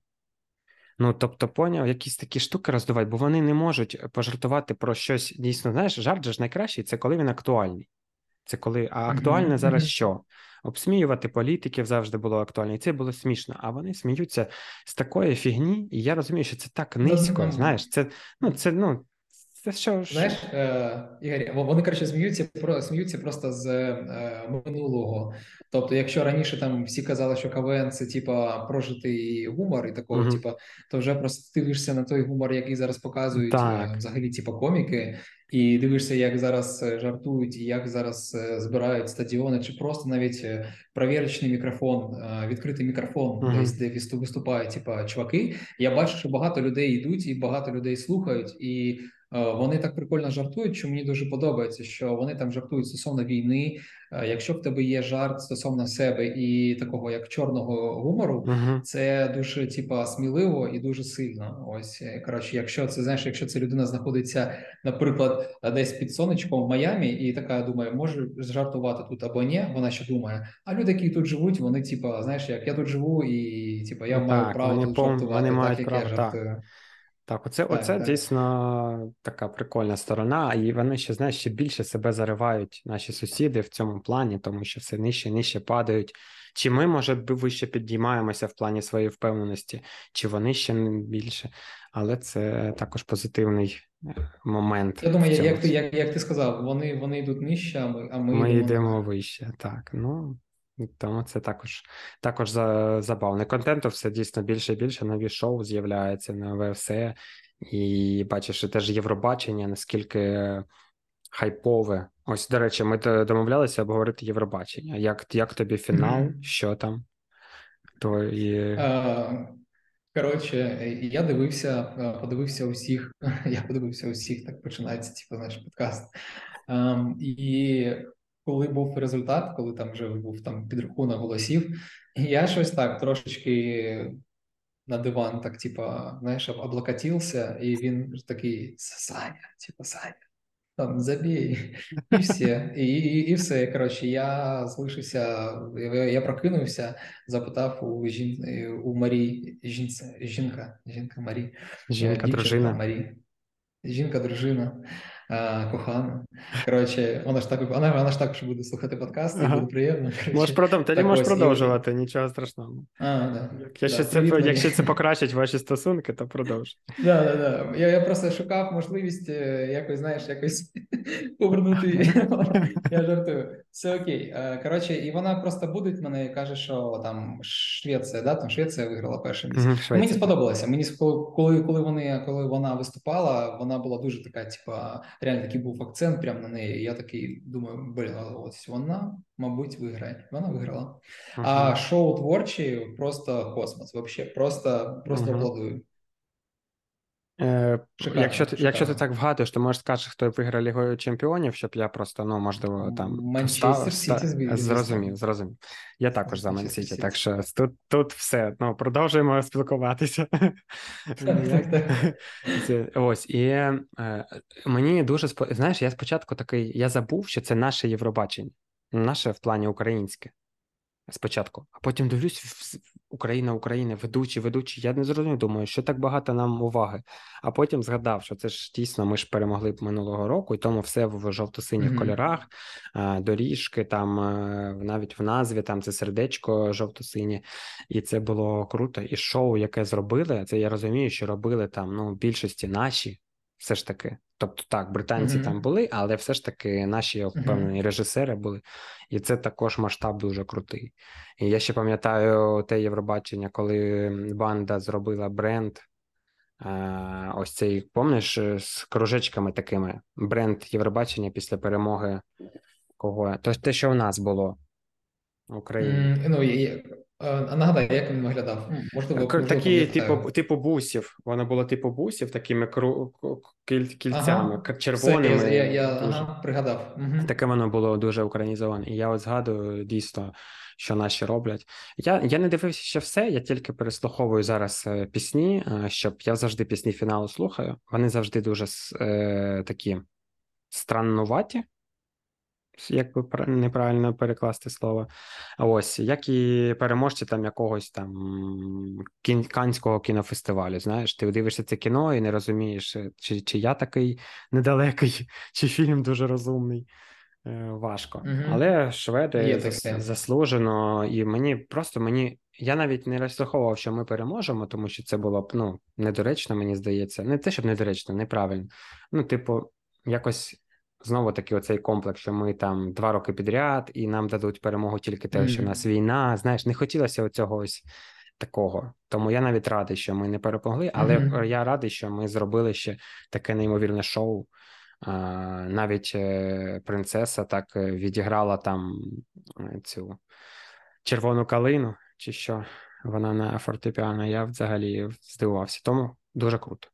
A: Ну, тобто, поняв, якісь такі штуки роздувають, бо вони не можуть пожартувати про щось дійсно. Знаєш, жарт же ж найкращий це коли він актуальний. Це коли а актуальне mm-hmm. зараз що? Обсміювати політиків завжди було актуально, і це було смішно. А вони сміються з такої фігні, і я розумію, що це так низько. Mm-hmm. Знаєш, це ну це ну. Це що
B: ж? Знаєш, е, Ігор, вони коротше сміються про сміються просто з е, минулого. Тобто, якщо раніше там всі казали, що КВН це типа прожитий гумор і такого, mm-hmm. типа, то вже просто дивишся на той гумор, який зараз показують е, взагалі, типа коміки, і дивишся, як зараз е, жартують, і як зараз е, збирають стадіони, чи просто навіть е, провірочний мікрофон, відкритий мікрофон, uh-huh. десь де виступають, типа чуваки. Я бачу, що багато людей йдуть, і багато людей слухають, і вони так прикольно жартують, що мені дуже подобається, що вони там жартують стосовно війни. Якщо в тебе є жарт стосовно себе і такого як чорного гумору, uh-huh. це дуже типа сміливо і дуже сильно. Ось коротше, якщо це знаєш, якщо ця людина знаходиться, наприклад, десь під сонечком в Майамі, і така думає, може жартувати тут або ні, вона ще думає. А люди, які тут живуть, вони типа, знаєш, як я тут живу, і типа я ну, маю право тут жартувати,
A: вони
B: так як
A: право,
B: я жартую.
A: Так. Так, оце так, оце так. дійсно така прикольна сторона, і вони ще знаєш, ще більше себе заривають наші сусіди в цьому плані, тому що все нижче, нижче падають. Чи ми, може, вище підіймаємося в плані своєї впевненості, чи вони ще більше, але це також позитивний е, момент.
B: Я думаю, як ти як, як ти сказав, вони вони йдуть нижче, а ми а ми,
A: ми йдемо вище. Так, ну тому це також також забавно. Контенту все дійсно більше і більше. Нові шоу з'являються, нове все. І бачиш, що теж Євробачення, наскільки хайпове. Ось, до речі, ми домовлялися обговорити Євробачення. Як як тобі фінал? Mm-hmm. Що там? То і...
B: Коротше, я дивився, подивився усіх. Я подивився усіх, так починається типу, наш подкаст. Um, і коли був результат, коли там вже був там підрахунок голосів, я щось так трошечки на диван, так, типа, знаєш, облокотився, і він такий Саня, типа Саня, там забій, і все. І і, і все. Коротше, я залишився, я, я прокинувся, запитав у жін, у Марії, жінка, жінка Марі,
A: жінка, дружина.
B: Марі, жінка, дружина кохана. Коротше, вона ж так вона, вона ж також буде слухати подкасти, ага. буде приємно.
A: Можеш продов... Тоді можеш ось, продовжувати, і... нічого страшного.
B: А, да.
A: Якщо, да, це, якщо це покращить ваші стосунки, то продовж.
B: Да, да, да. Я я просто шукав можливість е, якось, знаєш, якось повернути. Я жартую. Все окей. Е, коротше, і вона просто буде мене і каже, що там Швеція, да, там Швеція виграла перше місце. Мені сподобалося. Мені коли коли вони коли вона виступала, вона була дуже така, типа реально такий був акцент прямо на неї. Я такий думаю, блін, ось вона, мабуть, виграє. Вона виграла. Uh-huh. А шоу творчі просто космос. Вообще, просто просто uh-huh.
A: Е, шикарно, Якщо шикарно. якщо ти так вгадуєш, то можеш сказати, хто виграє Лігою Чемпіонів, щоб я просто, ну, можливо, там
B: Манчестер Сіті
A: Зрозумів, зрозумів. Я також за Ман Сіті, так що тут тут все. Ну, продовжуємо спілкуватися. Ось, і е, мені дуже знаєш, я спочатку такий, я забув, що це наше Євробачення, наше в плані українське спочатку, а потім дивлюсь, Україна, Україна, ведучі, ведучі. Я не зрозумів, думаю, що так багато нам уваги. А потім згадав, що це ж дійсно ми ж перемогли б минулого року, і тому все в жовто-синіх mm-hmm. кольорах, доріжки, там е, навіть в назві там це сердечко жовто-синє, і це було круто. І шоу, яке зробили, це я розумію, що робили там ну, більшості наші все ж таки. Тобто, так, британці mm-hmm. там були, але все ж таки наші впевнені mm-hmm. режисери були, і це також масштаб дуже крутий. І я ще пам'ятаю те Євробачення, коли банда зробила бренд. Ось цей, помниш, з кружечками такими бренд Євробачення після перемоги кого? То те, що у нас було в Україні.
B: Mm, ну, а нагадай, як він виглядав?
A: Можливо, такі, типу, типу бусів. Воно було типу бусів, такими кру... кільцями, ага. червоними.
B: Все, я, я ага, пригадав.
A: Угу. Таке воно було дуже українізоване. І я от згадую дійсно, що наші роблять. Я я не дивився ще все, я тільки переслуховую зараз е, пісні, е, щоб я завжди пісні фіналу слухаю. Вони завжди дуже е, такі страннуваті як би неправильно перекласти слово. Ось, як і переможці там якогось там канського кінофестивалю. Знаєш, ти дивишся це кіно і не розумієш, е, чи чи я такий недалекий, чи фільм дуже розумний. Е, важко. Угу. Але шведи заслужено, і мені просто мені. Я навіть не розраховував, що ми переможемо, тому що це було б ну недоречно, мені здається. Не те, щоб недоречно, неправильно. Ну, типу, якось знову таки оцей комплекс, що ми там два роки підряд, і нам дадуть перемогу тільки те, mm-hmm. що в нас війна. Знаєш, не хотілося оцього ось такого. Тому я навіть радий, що ми не перемогли, але mm-hmm. я радий, що ми зробили ще таке неймовірне шоу. Навіть е, принцеса так е, відіграла там цю червону калину, чи що вона на фортепіано. Я взагалі здивувався. Тому дуже круто.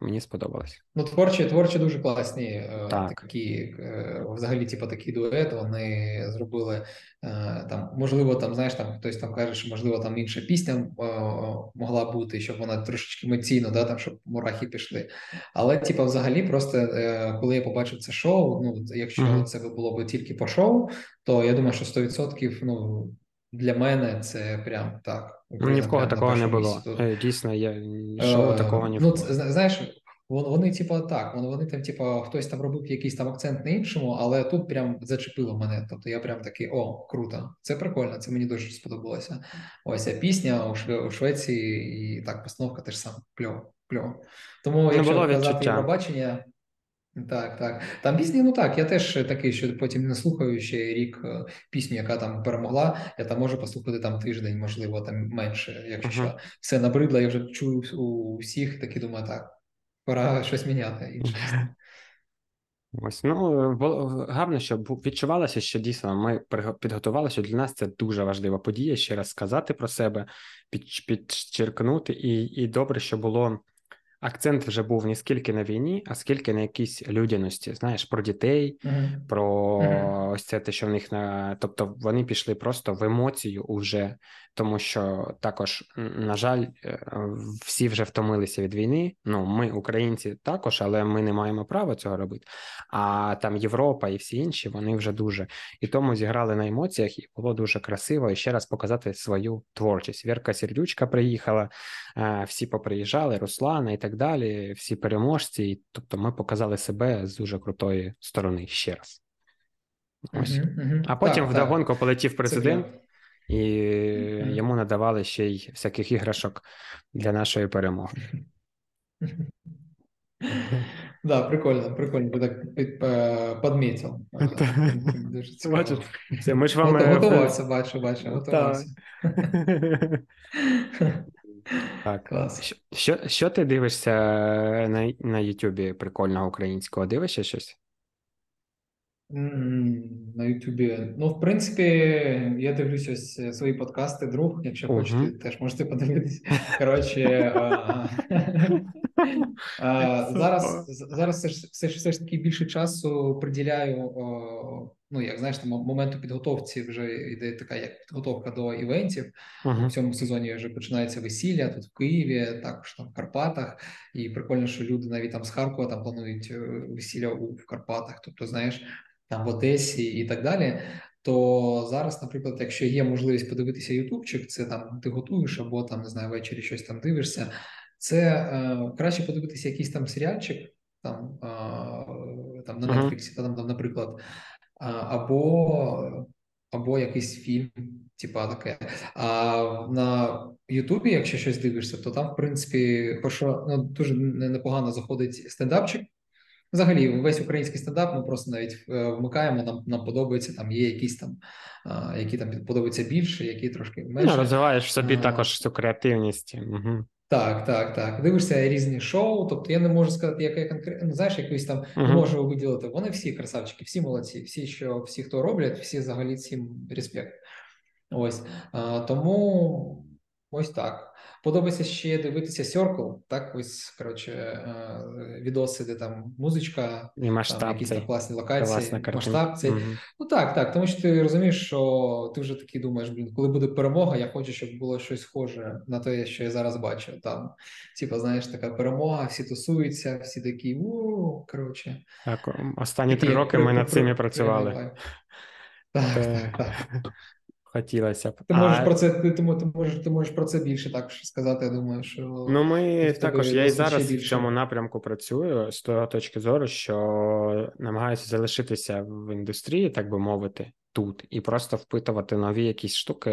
A: Мені сподобалось.
B: Ну, творчі, творчі дуже класні е, так. такі, е, взагалі, типу, такий дует. Вони зробили е, там, можливо, там, знаєш, там хтось там каже, що можливо там інша пісня могла бути, щоб вона трошечки емоційно, да, там, щоб мурахи пішли. Але, типу, взагалі, просто коли я побачив це шоу, ну якщо mm-hmm. це було б тільки по шоу, то я думаю, що 100% ну. Для мене це прям так.
A: Ну, ні в кого такого не було. Місці. Дійсно, я шоу е, такого ні
B: ну, знаєш, вони, типу, так, вони, вони там, типу, хтось там робив якийсь там акцент на іншому, але тут прям зачепило мене. Тобто я прям такий: о, круто, це прикольно, це мені дуже сподобалося. Ось а пісня у, Шве- у Швеції, і так, постановка теж саме кльово, кльово. Тому,
A: Не
B: якщо
A: було
B: казати
A: відчуття.
B: Євробачення, так, так. Там пісні, ну так, я теж такий, що потім не слухаю ще рік е, пісню, яка там перемогла. Я там можу послухати там тиждень, можливо, там менше, якщо uh-huh. що все набридло, я вже чую у всіх, такі думаю, так, пора щось міняти. інше.
A: Ось ну гарно, щоб відчувалося, що дійсно ми підготувалися. Для нас це дуже важлива подія. Ще раз сказати про себе, підчеркнути, і і добре, що було акцент вже був не скільки на війні, а скільки на якійсь людяності. Знаєш, про дітей, uh-huh. про uh-huh. ось це те, що в них на тобто вони пішли просто в емоцію уже тому що також, на жаль, е, всі вже втомилися від війни. Ну, ми, українці, також, але ми не маємо права цього робити. А там Європа і всі інші вони вже дуже і тому зіграли на емоціях, і було дуже красиво і ще раз показати свою творчість. Вірка Сердючка приїхала, е, всі поприїжджали, Руслана і так далі. Всі переможці. Тобто, ми показали себе з дуже крутої сторони ще раз. Ось. Uh-huh, uh-huh. А потім так, вдогонку так. полетів президент і йому надавали ще й всяких іграшок для нашої перемоги.
B: Да, прикольно, прикольно, ти так підмітив.
A: Бачиш, ми ж вам...
B: Готувався, бачу, бачу, готувався.
A: Так. Клас. Що що ти дивишся на на Ютубі прикольного українського? Дивишся щось?
B: На Ютубі. Ну, в принципі, я дивлюсь ось е, свої подкасти, друг. Якщо uh-huh. хочете, теж можете подивитися. Коротше, зараз зараз все ж все ж все ж таки більше часу приділяю. Ну, як знаєш, там моменту підготовці вже йде така як підготовка до івентів. Uh-huh. У цьому сезоні вже починається весілля тут в Києві, також там в Карпатах. І прикольно, що люди навіть там з Харкова там планують е, весілля у в Карпатах. Тобто, знаєш там в Одесі і так далі. То зараз, наприклад, якщо є можливість подивитися Ютубчик, це там ти готуєш або там не знаю, ввечері щось там дивишся. Це е, краще подивитися якийсь там серіальчик, там е, там на Netflix, uh-huh. там, наприклад, або або якийсь фільм, типа таке. А на Ютубі, якщо щось дивишся, то там, в принципі, хорошо, ну, дуже непогано заходить стендапчик. Взагалі, весь український стендап ми просто навіть е, вмикаємо. Нам нам подобається. Там є якісь там, які там подобаються більше, які трошки менше.
A: Ну, розвиваєш в собі а, також цю креативність. Угу.
B: Так, так, так. Дивишся різні шоу. Тобто я не можу сказати, яке конкретно ну, знаєш, якусь там uh-huh. можу виділити. Вони всі красавчики, всі молодці, всі, що всі, хто роблять, всі взагалі всім респект. Ось а, тому ось так. Подобається ще дивитися Circle, так ось коротше е, відоси, де там музичка,
A: і масштаб
B: там якісь там класні локації,
A: масштаб
B: цей. Mm-hmm. Ну так, так. Тому що ти розумієш, що ти вже такий думаєш, блін, коли буде перемога, я хочу, щоб було щось схоже на те, що я зараз бачу. Там, типа, знаєш, така перемога, всі тусуються, всі такі у коротше.
A: Так, останні три роки ми над цим і працювали.
B: Так, так, так.
A: Хотілося б.
B: Ти можеш а... про це, ти, ти, можеш ти можеш про це більше так сказати. Я думаю, що
A: ну ми також я і зараз більше. в цьому напрямку працюю з того точки зору, що намагаюся залишитися в індустрії, так би мовити, тут і просто впитувати нові якісь штуки,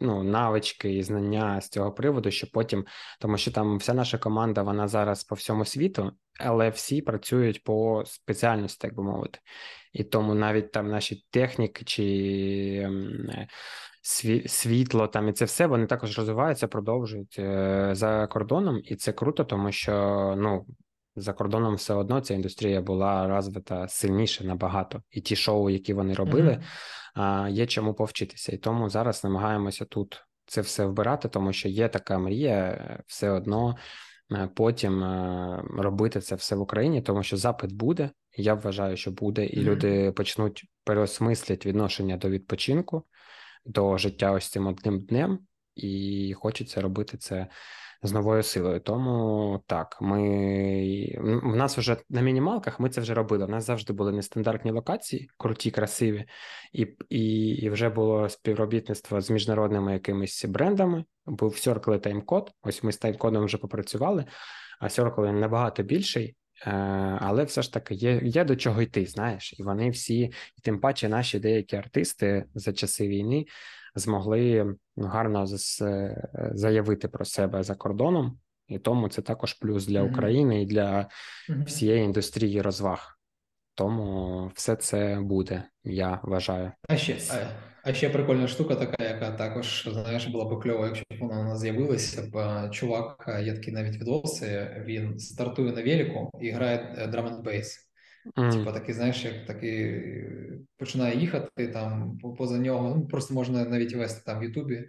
A: ну навички і знання з цього приводу, що потім, тому що там вся наша команда, вона зараз по всьому світу, але всі працюють по спеціальності, так би мовити. І тому навіть там наші техніки чи ем, світло там і це все вони також розвиваються, продовжують е, за кордоном, і це круто, тому що ну За кордоном все одно ця індустрія була розвита сильніше набагато, і ті шоу, які вони робили, mm-hmm. є чому повчитися. І тому зараз намагаємося тут це все вбирати, тому що є така мрія, все одно Е, потім е, робити це все в Україні, тому що запит буде. Я вважаю, що буде, і mm-hmm. люди почнуть переосмислити відношення до відпочинку, до життя ось цим одним днем, і хочеться робити це з новою силою. Тому так, ми в нас вже на мінімалках ми це вже робили. У нас завжди були нестандартні локації, круті, красиві, і і, і вже було співробітництво з міжнародними якимись брендами. Був Circle таймкод. Ось ми з таймкодом вже попрацювали, а Circle набагато більший. Е, але все ж таки є є до чого йти, знаєш, і вони всі, і тим паче наші деякі артисти за часи війни змогли гарно заявити про себе за кордоном, і тому це також плюс для України і для всієї індустрії розваг. Тому все це буде, я вважаю.
B: А ще а, а ще прикольна штука, така, яка також знаєш, була б кльова, якщо б вона у нас з'явилася. Б чувак, є такий навіть відоси. Він стартує на велику і грає драм н бейс. Mm. Типа такий, знаєш, як такий починає їхати там поза нього. Ну просто можна навіть вести там в Ютубі,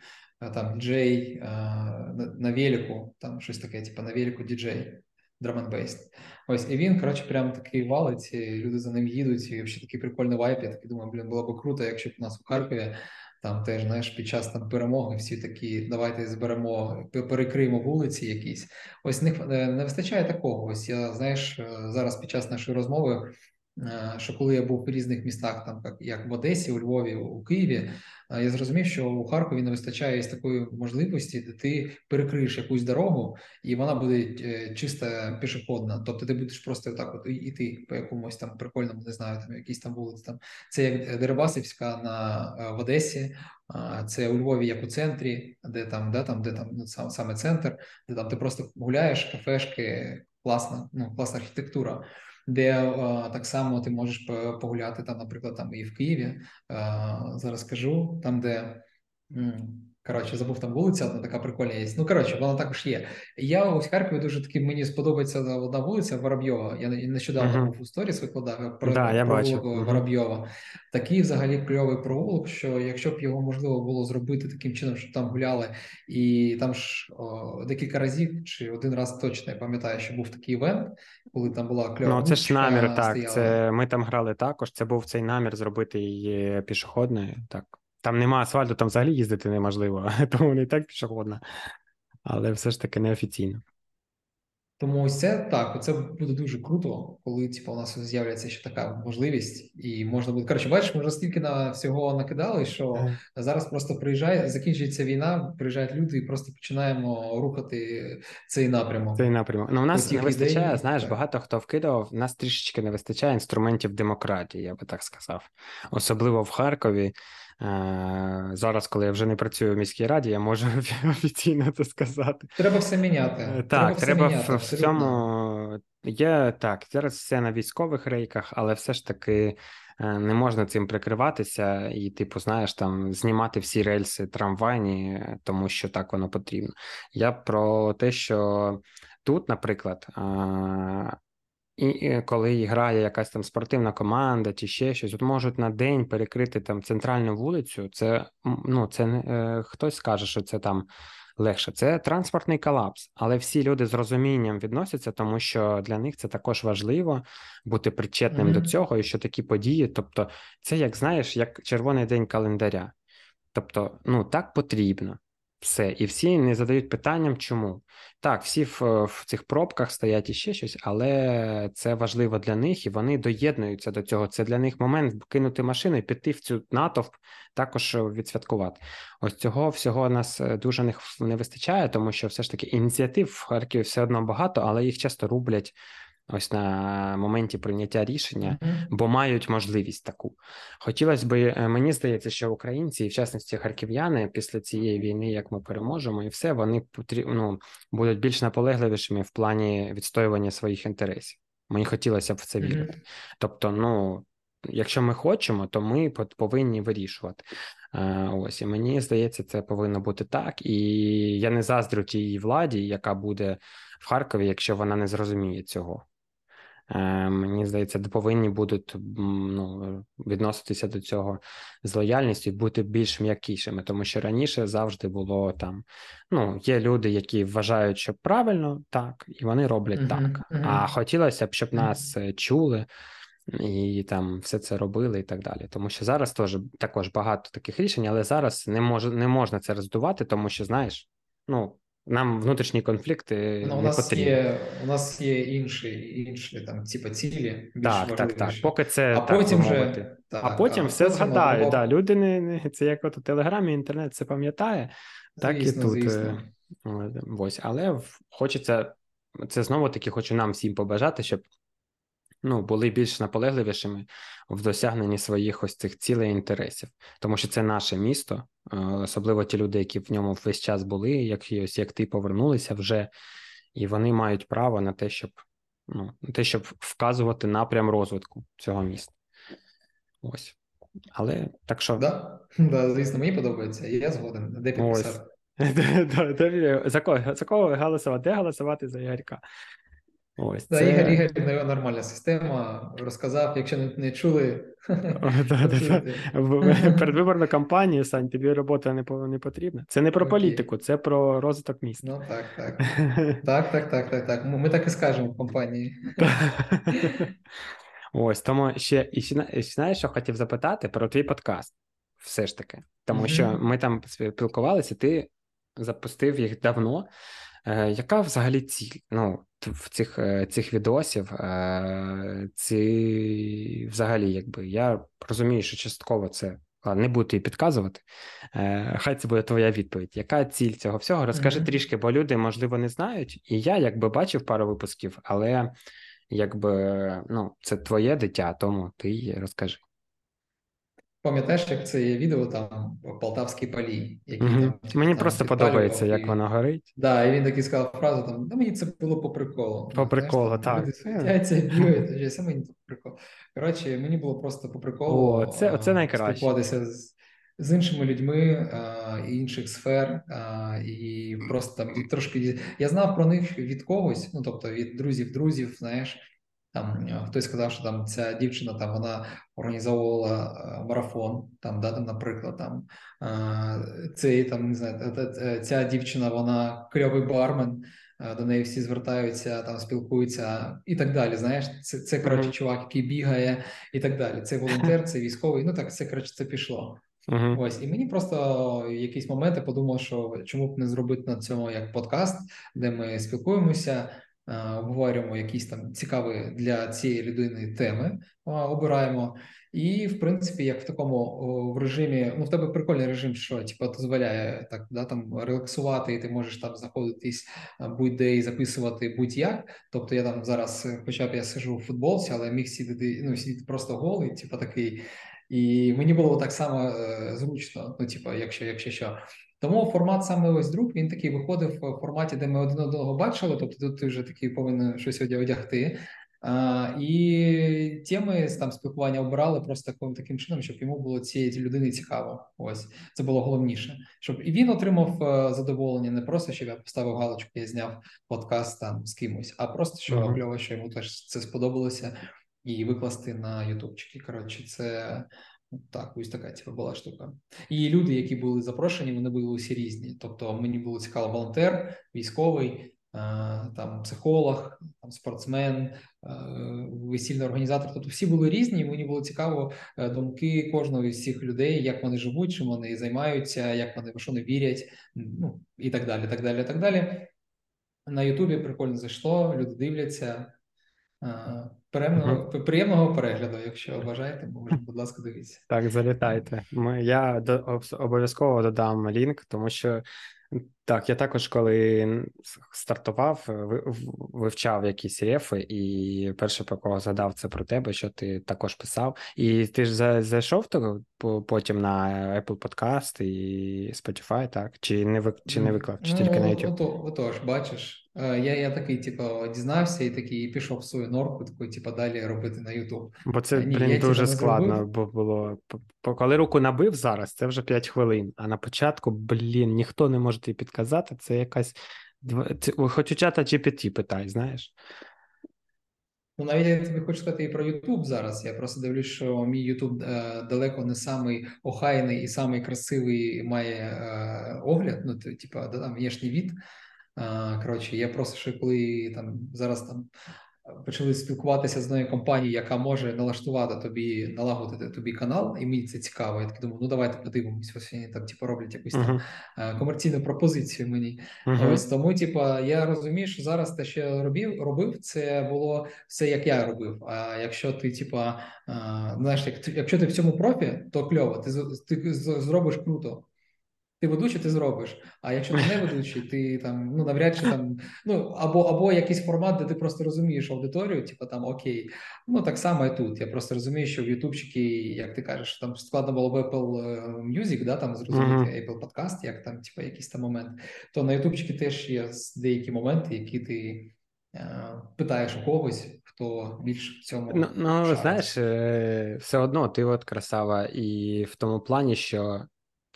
B: там діджей на, на велику, там щось таке, типа на велику діджей, драман-бейст. Ось і він, коротше, прям такий валить, і люди за ним їдуть, і взагалі такий прикольний вайп. Я такий думаю, блін, було б круто, якщо б у нас у Харкові. Там теж знаєш, під час там перемоги всі такі, давайте зберемо, перекриємо вулиці якісь. Ось не, не вистачає такого. Ось я знаєш, е, зараз під час нашої розмови Е, що коли я був в різних містах, там як в Одесі, у Львові, у Києві, е, я зрозумів, що у Харкові не вистачає з такої можливості, де ти перекриєш якусь дорогу, і вона буде е, чисто пішохідна. Тобто ти будеш просто так от іти по якомусь там прикольному, не знаю, там якісь там вулиці. Там це як Дерибасівська на в Одесі. Це у Львові, як у центрі, де там, де там, де там ну, сам саме центр, де там ти просто гуляєш, кафешки, класна, ну класна архітектура де е, так само ти можеш погуляти там, наприклад, там і в Києві. Е, зараз кажу, там, де. Коротше, забув там вулиця, одна така прикольна є. Ну, коротше, вона також є. Я ось в Харкові дуже таки мені сподобається одна вулиця Воробйова. Я нещодавно uh-huh. був у сторіс викладав про
A: да, я бачу.
B: Воробйова. Такий взагалі кльовий провулок, що якщо б його можливо було зробити таким чином, щоб там гуляли, і там ж о, декілька разів чи один раз точно я пам'ятаю, що був такий івент, коли там була кльова.
A: Ну, це ж намір, так. Це Ми там грали також. Це був цей намір зробити її пішохідною. Так. Там нема асфальту, там взагалі їздити неможливо, тому не так пішохідна, але все ж таки неофіційно.
B: Тому ось це так, це буде дуже круто, коли типу, у нас з'являється ще така можливість, і можна буде. Коротше, бачиш, ми вже стільки на всього накидали, що зараз просто приїжджає, закінчується війна, приїжджають люди, і просто починаємо рухати цей напрямок.
A: Цей напрямок. Ну, у нас не вистачає, ідей, знаєш, так. багато хто вкидав, у нас трішечки не вистачає інструментів демократії, я би так сказав. Особливо в Харкові. Е, зараз, коли я вже не працюю в міській раді, я можу офіційно це сказати.
B: Треба все міняти.
A: Е, так, треба, треба в, в цьому є так. Зараз все на військових рейках, але все ж таки е, не можна цим прикриватися і, типу, знаєш, там знімати всі рельси трамвайні, тому що так воно потрібно. Я про те, що тут, наприклад, і коли грає якась там спортивна команда чи ще щось, от можуть на день перекрити там центральну вулицю. Це ну це не е, хтось скаже, що це там легше. Це транспортний колапс, але всі люди з розумінням відносяться, тому що для них це також важливо бути причетним mm-hmm. до цього, і що такі події. Тобто, це як знаєш, як червоний день календаря. Тобто, ну так потрібно. Все, і всі не задають питанням, чому так, всі в, в цих пробках стоять і ще щось, але це важливо для них, і вони доєднуються до цього. Це для них момент кинути машину і піти в цю натовп, також відсвяткувати. Ось цього всього нас е, дуже не, не вистачає, тому що все ж таки ініціатив в Харкові все одно багато, але їх часто рублять ось на моменті прийняття рішення, mm-hmm. бо мають можливість таку. Хотілося б, е, мені здається, що українці, і в частності харків'яни, після цієї війни, як ми переможемо, і все, вони ну, будуть більш наполегливішими в плані відстоювання своїх інтересів. Мені хотілося б в це mm-hmm. вірити. Тобто, ну. Якщо ми хочемо, то ми повинні вирішувати. Е, ось і мені здається, це повинно бути так. І я не заздрю тій владі, яка буде в Харкові, якщо вона не зрозуміє цього. Е, Мені здається, повинні будуть ну, відноситися до цього з лояльністю і бути більш м'якішими, тому що раніше завжди було там. Ну, є люди, які вважають, що правильно так, і вони роблять uh-huh, так. Uh-huh. А хотілося б, щоб uh-huh. нас е, чули. І там все це робили і так далі. Тому що зараз теж також багато таких рішень, але зараз не може не можна це роздувати, тому що знаєш, ну нам внутрішні конфлікти ну, у не
B: нас
A: потрібні.
B: Є, у нас є інші інші там, типу, цілі.
A: більш Так, так, так. Поки це а так, потім вже, так, а потім а все потім згадають. Да, люди не, не це як от у телеграмі, інтернет це пам'ятає, так звісно, і тут. Е, звісно. Ось, але хочеться це знову таки, хочу нам всім побажати, щоб ну, були більш наполегливішими в досягненні своїх ось цих цілей і інтересів, тому що це наше місто, е, особливо ті люди, які в ньому весь час були, як ось як ти повернулися вже, і вони мають право на те, щоб ну, на те, щоб вказувати напрям розвитку цього міста. Ось. Але так що.
B: Да, да, звісно, мені подобається, і я згоден. Де підписати?
A: За кого голосувати? Де голосувати за Ігорька?
B: Ось, да, це... Ігор Ігор нормальна система. Розказав, якщо не, не чули.
A: Передвиборна кампанія, Сань, тобі робота не не потрібна. Це не про політику, це про розвиток міста.
B: Ну так, так. Так, так, так, так, так. Ми так і скажемо в компанії.
A: Ось тому ще і знаєш, що хотів запитати про твій подкаст, все ж таки. Тому що ми там спілкувалися, ти запустив їх давно. Е, Яка взагалі ціль? Ну, в цих е, цих відосів, е, ці взагалі, якби я розумію, що частково це не буду її підказувати. Хай це буде твоя відповідь. Яка ціль цього всього? Розкажи mm-hmm. трішки, бо люди, можливо, не знають. І я якби бачив пару випусків, але якби ну, це твоє дитя, тому ти розкажи.
B: Пам'ятаєш, як це є відео там Полтавській палі,
A: які mm там мені там, просто подобається, як воно горить.
B: Да, і він такий сказав фразу: там да мені це було по приколу.
A: По приколу, так.
B: Це мені по приколу. Коротше, мені було просто по приколу
A: О, це, це найкраще.
B: спілкуватися з, з іншими людьми а, інших сфер, а, і просто там трошки я знав про них від когось, ну тобто від друзів, друзів, знаєш. Там е, хтось сказав, що там ця дівчина там вона організовувала е, марафон, там, да, там, наприклад, там е, цей там не знаю, ця дівчина, вона кльовий бармен, до неї всі звертаються, там спілкуються і так далі. Знаєш, це це коротше чувак, який бігає, і так далі. Це волонтер, це військовий. Ну так це коротше, це пішло. Uh-huh. Ось і мені просто в якісь моменти подумав, що чому б не зробити на цьому як подкаст, де ми спілкуємося. Е, обговорюємо якісь там цікаві для цієї людини теми, е, обираємо. І, в принципі, як в такому в режимі, ну в тебе прикольний режим, що типу, дозволяє так да, там релаксувати, і ти можеш там знаходитись е, будь-де і записувати будь-як. Тобто я там зараз, хоча б я сижу в футболці, але міг сидіти, ну сидіти просто голий, типу такий. І мені було так само зручно, ну типу, якщо якщо що. Тому формат саме ось друг він такий виходив в форматі, де ми один одного бачили. Тобто тут ти вже такий повинен щось одягти. А, І теми там спілкування обирали просто таким таким чином, щоб йому було цієї людини цікаво. Ось це було головніше, щоб і він отримав е, задоволення, не просто щоб я поставив галочку, я зняв подкаст там з кимось, а просто що uh-huh. кльово, що йому теж це сподобалося, і викласти на ютубчики. Коротше, це так, ось така типу, була штука. І люди, які були запрошені, вони були усі різні. Тобто, мені було цікаво волонтер, військовий, е, там психолог, там спортсмен, е, весільний організатор. Тобто всі були різні. і Мені було цікаво е, думки кожного з цих людей, як вони живуть, чим вони займаються, як вони що вони вірять, ну і так далі. Так далі, так далі. На Ютубі прикольно зайшло, люди дивляться. Приємного uh-huh. приємного перегляду, якщо бажаєте, можна, будь ласка, дивіться.
A: Так, залітайте. Ми, Я до, обов'язково додам лінк, тому що так, я також коли стартував, вивчав якісь рефи, і перше про кого згадав це про тебе, що ти також писав. І ти ж зайшов потім на Apple Podcast і Spotify, так? Чи не вик... чи не виклав, чи ну, тільки на YouTube?
B: Ото, отож, бачиш, е, я я такий, типу, дізнався і такий пішов в свою норку, такий, типу, далі робити на YouTube.
A: Бо це, Ні, блін, дуже типу, складно, бо було. Коли руку набив зараз, це вже 5 хвилин. А на початку, блін, ніхто не може тобі підказати це якась. Хоч у чата GPT питай, знаєш.
B: Ну, навіть я тобі хочу сказати і про Ютуб зараз. Я просто дивлюсь, що мій YouTube е, далеко не самий охайний і самий красивий має е, огляд. Ну, типа, там внешній від. Е, коротше, я просто що коли там зараз там почали спілкуватися з однією компанією, яка може налаштувати тобі, налагодити тобі канал, і мені це цікаво. Я так думаю, ну давайте подивимось. Ось вони там типу, роблять якусь uh-huh. там комерційну пропозицію мені. Uh-huh. Ось тому, типа, я розумію, що зараз те, що я робив, робив, це було все як я робив. А якщо ти, типа, знаєш, як якщо ти в цьому профі, то кльово, ти ти зробиш круто. Ти ведучий, ти зробиш. А якщо ти не ведучий, ти там ну навряд чи там ну або або якийсь формат, де ти просто розумієш аудиторію, типу там окей. Ну так само і тут. Я просто розумію, що в Ютубчики, як ти кажеш, там складно було в Apple е, Music, да, там зрозуміти uh-huh. Apple Podcast, як там, типу, якийсь там момент. То на Ютубчики теж є деякі моменти, які ти е, питаєш у когось. Хто більш в цьому
A: ну, ну знаєш, е, все одно ти от красава, і в тому плані, що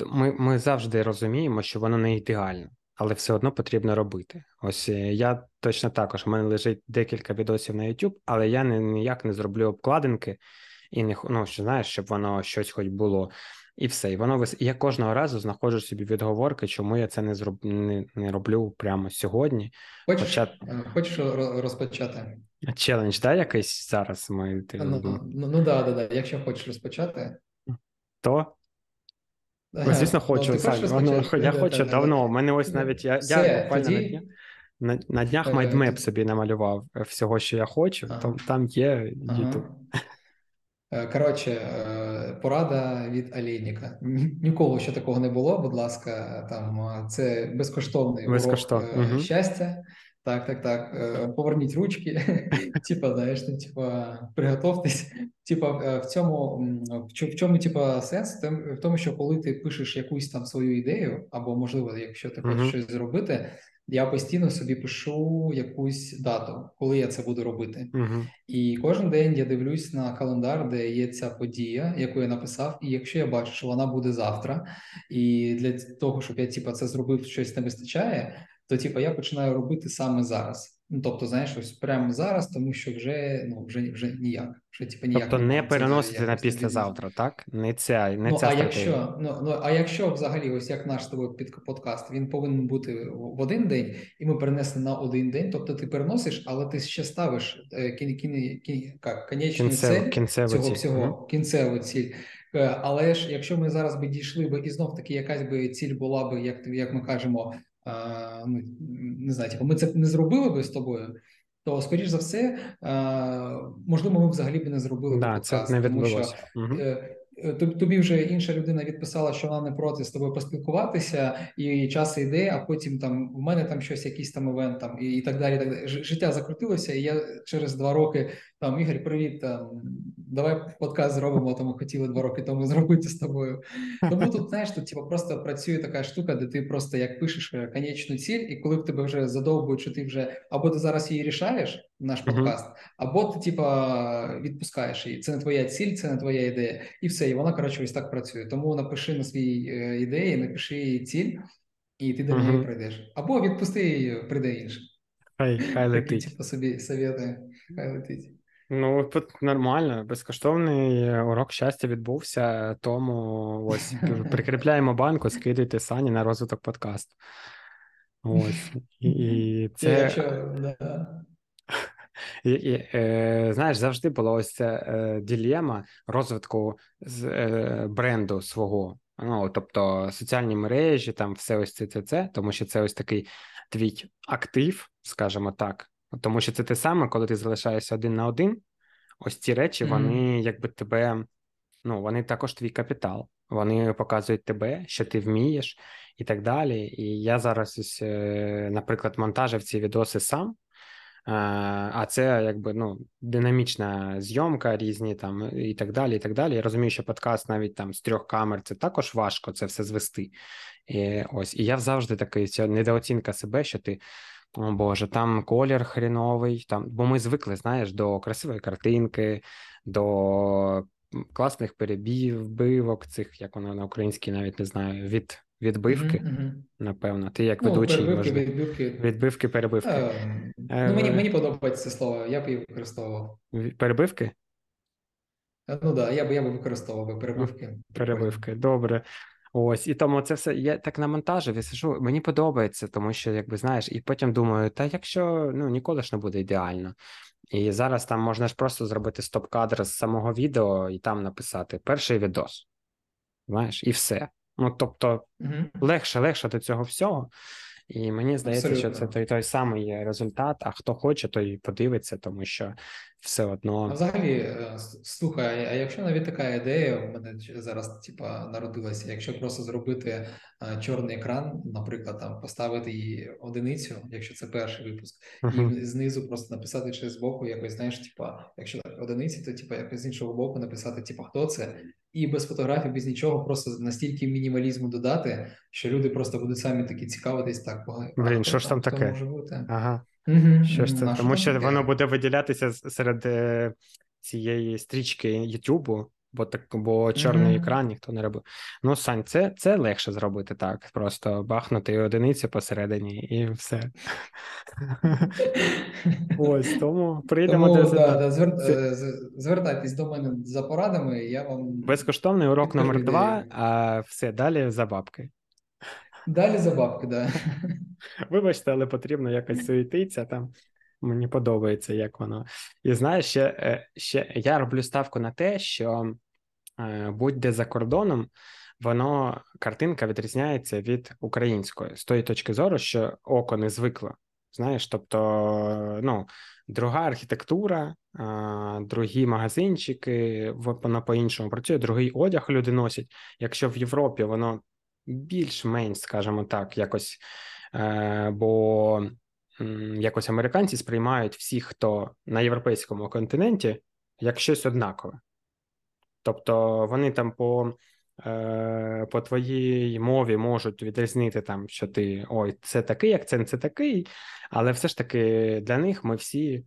A: ми ми завжди розуміємо, що воно не ідеально, але все одно потрібно робити. Ось е, я точно також. У мене лежить декілька відосів на YouTube, але я не, ніяк не зроблю обкладинки і не ну, що знаєш, щоб воно щось хоч було. І все. І воно вис... Я кожного разу знаходжу собі відговорки, чому я це не зроб... не, не роблю прямо сьогодні.
B: Хочеш Почат... Е, хочеш розпочати?
A: Челендж, да, якийсь зараз ми.
B: Ну, ну, ну да, да, да. Якщо хочеш розпочати,
A: то звісно, хочу. Ну, Сань, ну, я хочу давно. У мене ось навіть я
B: Все,
A: я буквально тоді... на днях на, на днях майдмеп собі намалював е, всього, що я хочу, ага. там там є YouTube.
B: Ага. Коротше, е, порада від Олейника. Ніколи ще такого не було. Будь ласка, там це безкоштовний Безкоштов. урок угу. щастя. Так, так, так. Е, поверніть ручки, типа, знаєш, ну, типа, приготовтесь. Типа, е, в цьому в чому, типа, сенс? В тому, що коли ти пишеш якусь там свою ідею, або можливо, якщо ти хочеш щось зробити, я постійно собі пишу якусь дату, коли я це буду робити. Uh-huh. І кожен день я дивлюсь на календар, де є ця подія, яку я написав. І якщо я бачу, що вона буде завтра, і для того, щоб я типа це зробив, щось не вистачає то типу, я починаю робити саме зараз. Ну, тобто, знаєш, ось прямо зараз, тому що вже ну вже вже ніяк. Вже типу ніяк.
A: Тобто не переносити на післязавтра, так? Не ця, не
B: ну,
A: ця
B: а якщо ну, ну а якщо взагалі, ось як наш тобою під подкаст, він повинен бути в один день, і ми перенесли на один день. Тобто ти переносиш, але ти ще ставиш е, кін, кін, кін, як, конечну ціль
A: кінцеву
B: цього
A: ціль.
B: всього, mm-hmm. кінцеву ціль. Е, але ж якщо ми зараз би дійшли би і знов таки якась би ціль була би, як як ми кажемо, ну, не знаю, типу, ми це не зробили би з тобою, то скоріш за все, можливо, ми взагалі б не зробили
A: да, це не тому що угу.
B: тобі вже інша людина відписала, що вона не проти з тобою поспілкуватися, і час йде, а потім там в мене там щось, якийсь там івент там і, і так далі. так далі. Життя закрутилося, і я через два роки там Ігор, привіт, там давай подкаст зробимо. то ми хотіли два роки тому зробити з тобою. Тому тут знаєш, тут типу, просто працює така штука, де ти просто як пишеш е, конечну ціль, і коли в тебе вже задовбують, що ти вже або ти зараз її рішаєш, наш подкаст, uh-huh. або ти типа відпускаєш її. Це не твоя ціль, це не твоя ідея, і все. І вона коротше ось так працює. Тому напиши на свій е, ідеї, напиши її ціль, і ти до uh-huh. неї прийдеш. Або відпусти її, прийде інше.
A: Хай хай летить.
B: Такі, типу, собі совєти, хай летить.
A: Ну, тут нормально, безкоштовний урок щастя відбувся, тому ось прикріпляємо банку, скидуйте сані на розвиток подкасту. Ось. І це... І, і, е, Знаєш, завжди була ось ця е, ділема розвитку з, е, бренду свого. Ну, Тобто соціальні мережі, там все ось це, це, це, тому що це ось такий твій актив, скажімо так. Тому що це те саме, коли ти залишаєшся один на один, ось ці речі, mm-hmm. вони якби тебе, ну, вони також твій капітал. Вони показують тебе, що ти вмієш, і так далі. І я зараз, ось, е, наприклад, монтажив ці відоси сам. А це якби ну динамічна зйомка, різні там і так далі. І так далі. Я розумію, що подкаст навіть там з трьох камер це також важко це все звести. І ось і я завжди такий ця недооцінка себе, що ти о Боже, там колір хріновий, там, бо ми звикли, знаєш, до красивої картинки, до класних перебівок, цих, як воно на українській навіть не знаю, від відбивки.
B: Угу,
A: Напевно, ти як
B: ну,
A: ведучий
B: перебивки,
A: можливо.
B: відбивки.
A: Відбивки, перебивки.
B: Е, ну, Мені мені подобається це слово, я б її використовував.
A: Перебивки?
B: Ну так, да, я б я би використовував перебивки.
A: Перебивки, добре. Ось, і тому це все я так намонтажив і сижу, мені подобається, тому що, якби знаєш, і потім думаю, та якщо ну ніколи ж не буде ідеально. І зараз там можна ж просто зробити стоп-кадр з самого відео і там написати перший відос. Знаєш, і все. Ну тобто,
B: угу.
A: легше, легше до цього всього. І мені здається,
B: Абсолютно.
A: що це той той самий результат. А хто хоче, той подивиться, тому що все одно.
B: А взагалі, е, слухай, а якщо навіть така ідея в мене зараз типа народилася, якщо просто зробити е, чорний екран, наприклад, там поставити її одиницю, якщо це перший випуск, uh-huh. і знизу просто написати через з боку, якось знаєш, типа, якщо так одиниці, то типа якось з іншого боку написати, типа, хто це, і без фотографій, без нічого, просто настільки мінімалізму додати, що люди просто будуть самі такі цікавитись так.
A: Блін, що ж там таке?
B: Може бути?
A: Ага.
B: Угу.
A: Що ж це? Тому що таке? воно буде виділятися серед е, цієї стрічки Ютубу, бо так, бо чорний mm-hmm. екран ніхто не робив. Ну, Сань, це це легше зробити так. Просто бахнути одиницю посередині і все. Ось тому прийдемо
B: тому,
A: до
B: да, да, звер... Е, звертайтесь до мене за порадами, я вам
A: безкоштовний урок номер два, а все далі за бабки.
B: Далі за бабки, да.
A: Вибачте, але потрібно якось суетитися там. Мені подобається, як воно. І знаєш, ще е, ще я роблю ставку на те, що е, будь-де за кордоном, воно картинка відрізняється від української з тої точки зору, що око не звикло. Знаєш, тобто, ну, друга архітектура, другі магазинчики, воно по-іншому працює, другий одяг люди носять. Якщо в Європі воно більш-менш, скажімо так, якось, бо якось американці сприймають всіх, хто на європейському континенті, як щось однакове. Тобто вони там по е, по твоїй мові можуть відрізнити, там, що ти ой, це такий акцент, це такий, але все ж таки для них ми всі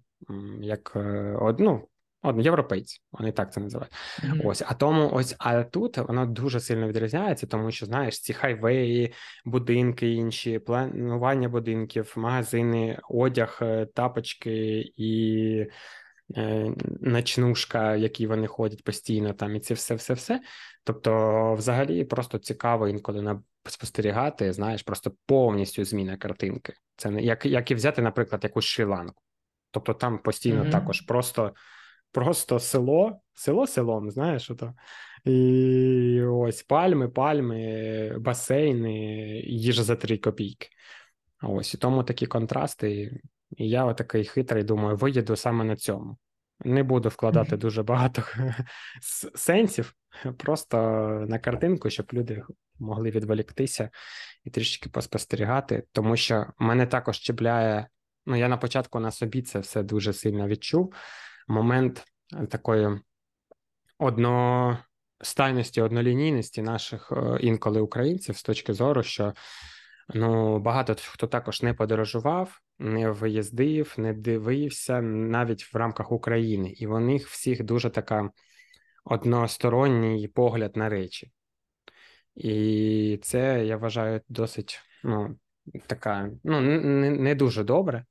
A: як е, ну, Одно, європейці, вони так це називають. Mm-hmm. Ось, а тому, ось, а тут воно дуже сильно відрізняється, тому що знаєш, ці хайвеї, будинки інші, планування будинків, магазини, одяг, е, тапочки і е, ночнушка, які вони ходять постійно, там і це все, все, все. Тобто, взагалі, просто цікаво інколи на спостерігати, знаєш, просто повністю зміна картинки. Це не як як і взяти, наприклад, якусь Шрі-Ланку. Тобто там постійно mm-hmm. також просто просто село, село селом, знаєш, ото. І ось пальми, пальми, басейни, їжа за три копійки. Ось і тому такі контрасти. І я отакий хитрий, думаю, виїду саме на цьому. Не буду вкладати дуже багато сенсів, просто на картинку, щоб люди могли відволіктися і трішки поспостерігати, тому що мене також чіпляє. Ну, я на початку на собі це все дуже сильно відчув момент е, такої одностайності, однолінійності наших е, інколи українців з точки зору, що ну багато хто також не подорожував, не виїздив, не дивився навіть в рамках України, і у них всіх дуже така односторонній погляд на речі. І це я вважаю досить ну, така ну не, не дуже добре.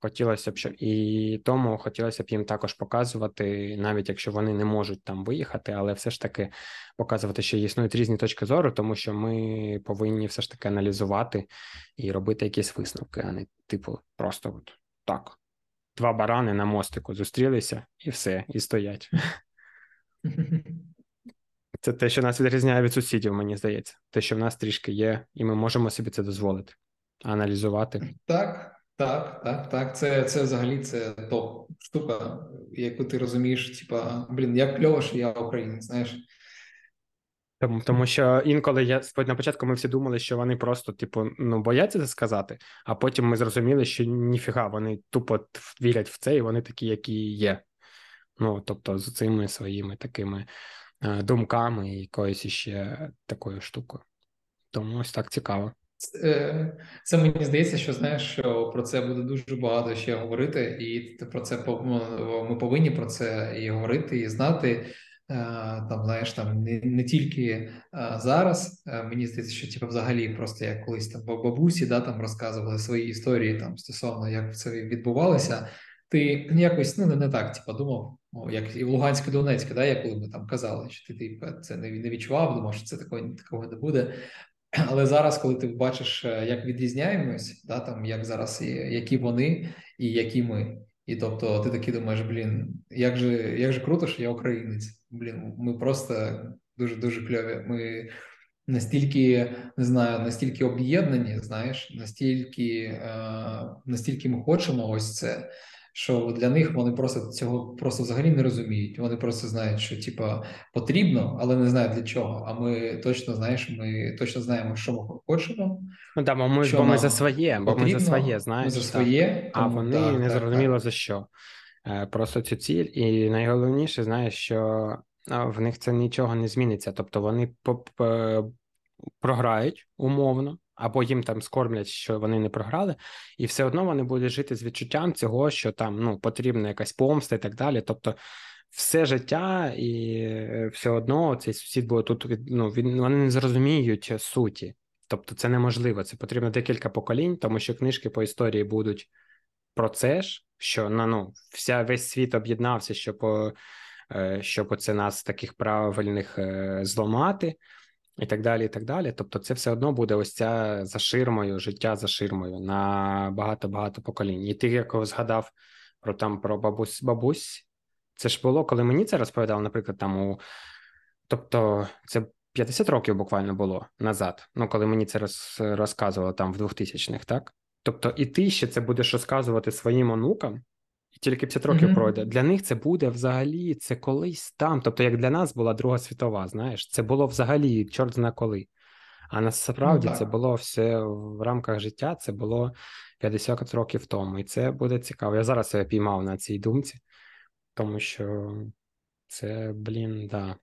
A: Хотілося б, що і тому хотілося б їм також показувати, навіть якщо вони не можуть там виїхати, але все ж таки показувати, що існують різні точки зору, тому що ми повинні все ж таки аналізувати і робити якісь висновки, а не типу, просто от так. Два барани на мостику зустрілися і все, і стоять. Це те, що нас відрізняє від сусідів, мені здається. Те, що в нас трішки є, і ми можемо собі це дозволити, аналізувати.
B: Так. Так, так, так. Це це взагалі це топ штука, яку ти розумієш, типа, блін, як кльово, що я українець, знаєш.
A: Тому тому що інколи я на початку ми всі думали, що вони просто, типу, ну бояться це сказати, а потім ми зрозуміли, що ніфіга, вони тупо вірять в це, і вони такі, які є. Ну, тобто, з цими своїми такими е, думками і якоюсь іще такою штукою. Тому ось так цікаво.
B: Е, це мені здається, що знаєш, що про це буде дуже багато ще говорити, і про це ми повинні про це і говорити, і знати. там, знаєш, там не не тільки зараз. Мені здається, що типу, взагалі, просто як колись там бабусі да, там розказували свої історії там стосовно як це відбувалося. Ти якось ну не, не так, типу, думав, о, як і в Луганську Донецьку, да, як коли ми там казали, що ти типу, це не не відчував, думав, що це такого такого не буде. Але зараз, коли ти бачиш, е, як відрізняємось, да, там як зараз, які вони і які ми. І тобто ти такий думаєш, блін, як же як же круто, що я українець. Блін, ми просто дуже дуже кльові. Ми настільки не знаю, настільки об'єднані, знаєш, настільки, е, настільки ми хочемо ось це що для них вони просто цього просто взагалі не розуміють. Вони просто знають, що типа потрібно, але не знають для чого. А ми точно знаєш, ми точно знаємо, що ми хочемо.
A: Ну да, бо ми бо ми за своє, бо
B: потрібно,
A: ми за своє, знаєш.
B: Ми за своє,
A: тому, а вони
B: так,
A: не
B: так,
A: зрозуміло
B: так.
A: за що. Е, просто цю ціль, і найголовніше, знаєш, що в них це нічого не зміниться. Тобто вони програють умовно, або їм там скормлять, що вони не програли, і все одно вони будуть жити з відчуттям цього, що там ну потрібна якась помста і так далі. Тобто, все життя, і е, все одно цей сусід буде тут ну, він вони не зрозуміють суті. Тобто, це неможливо. Це потрібно декілька поколінь, тому що книжки по історії будуть про це ж, що на ну вся весь світ об'єднався, щоб е, щоб оце нас таких правильних е, зламати і так далі. і так далі. Тобто, це все одно буде ось ця за ширмою, життя за ширмою на багато-багато поколінь. І ти як згадав про там про бабусь бабусь, це ж було, коли мені це розповідав, наприклад, там у тобто, це 50 років буквально було назад. Ну, коли мені це роз, розказувало там в 2000-х, так? Тобто, і ти ще це будеш розказувати своїм онукам, і тільки 50 років mm-hmm. пройде. Для них це буде взагалі це колись там. Тобто, як для нас була Друга світова, знаєш, це було взагалі чорт зна коли. А насправді ну, це було все в рамках життя, це було 50 років тому. І це буде цікаво. Я зараз себе піймав на цій думці, тому що це, блін, да.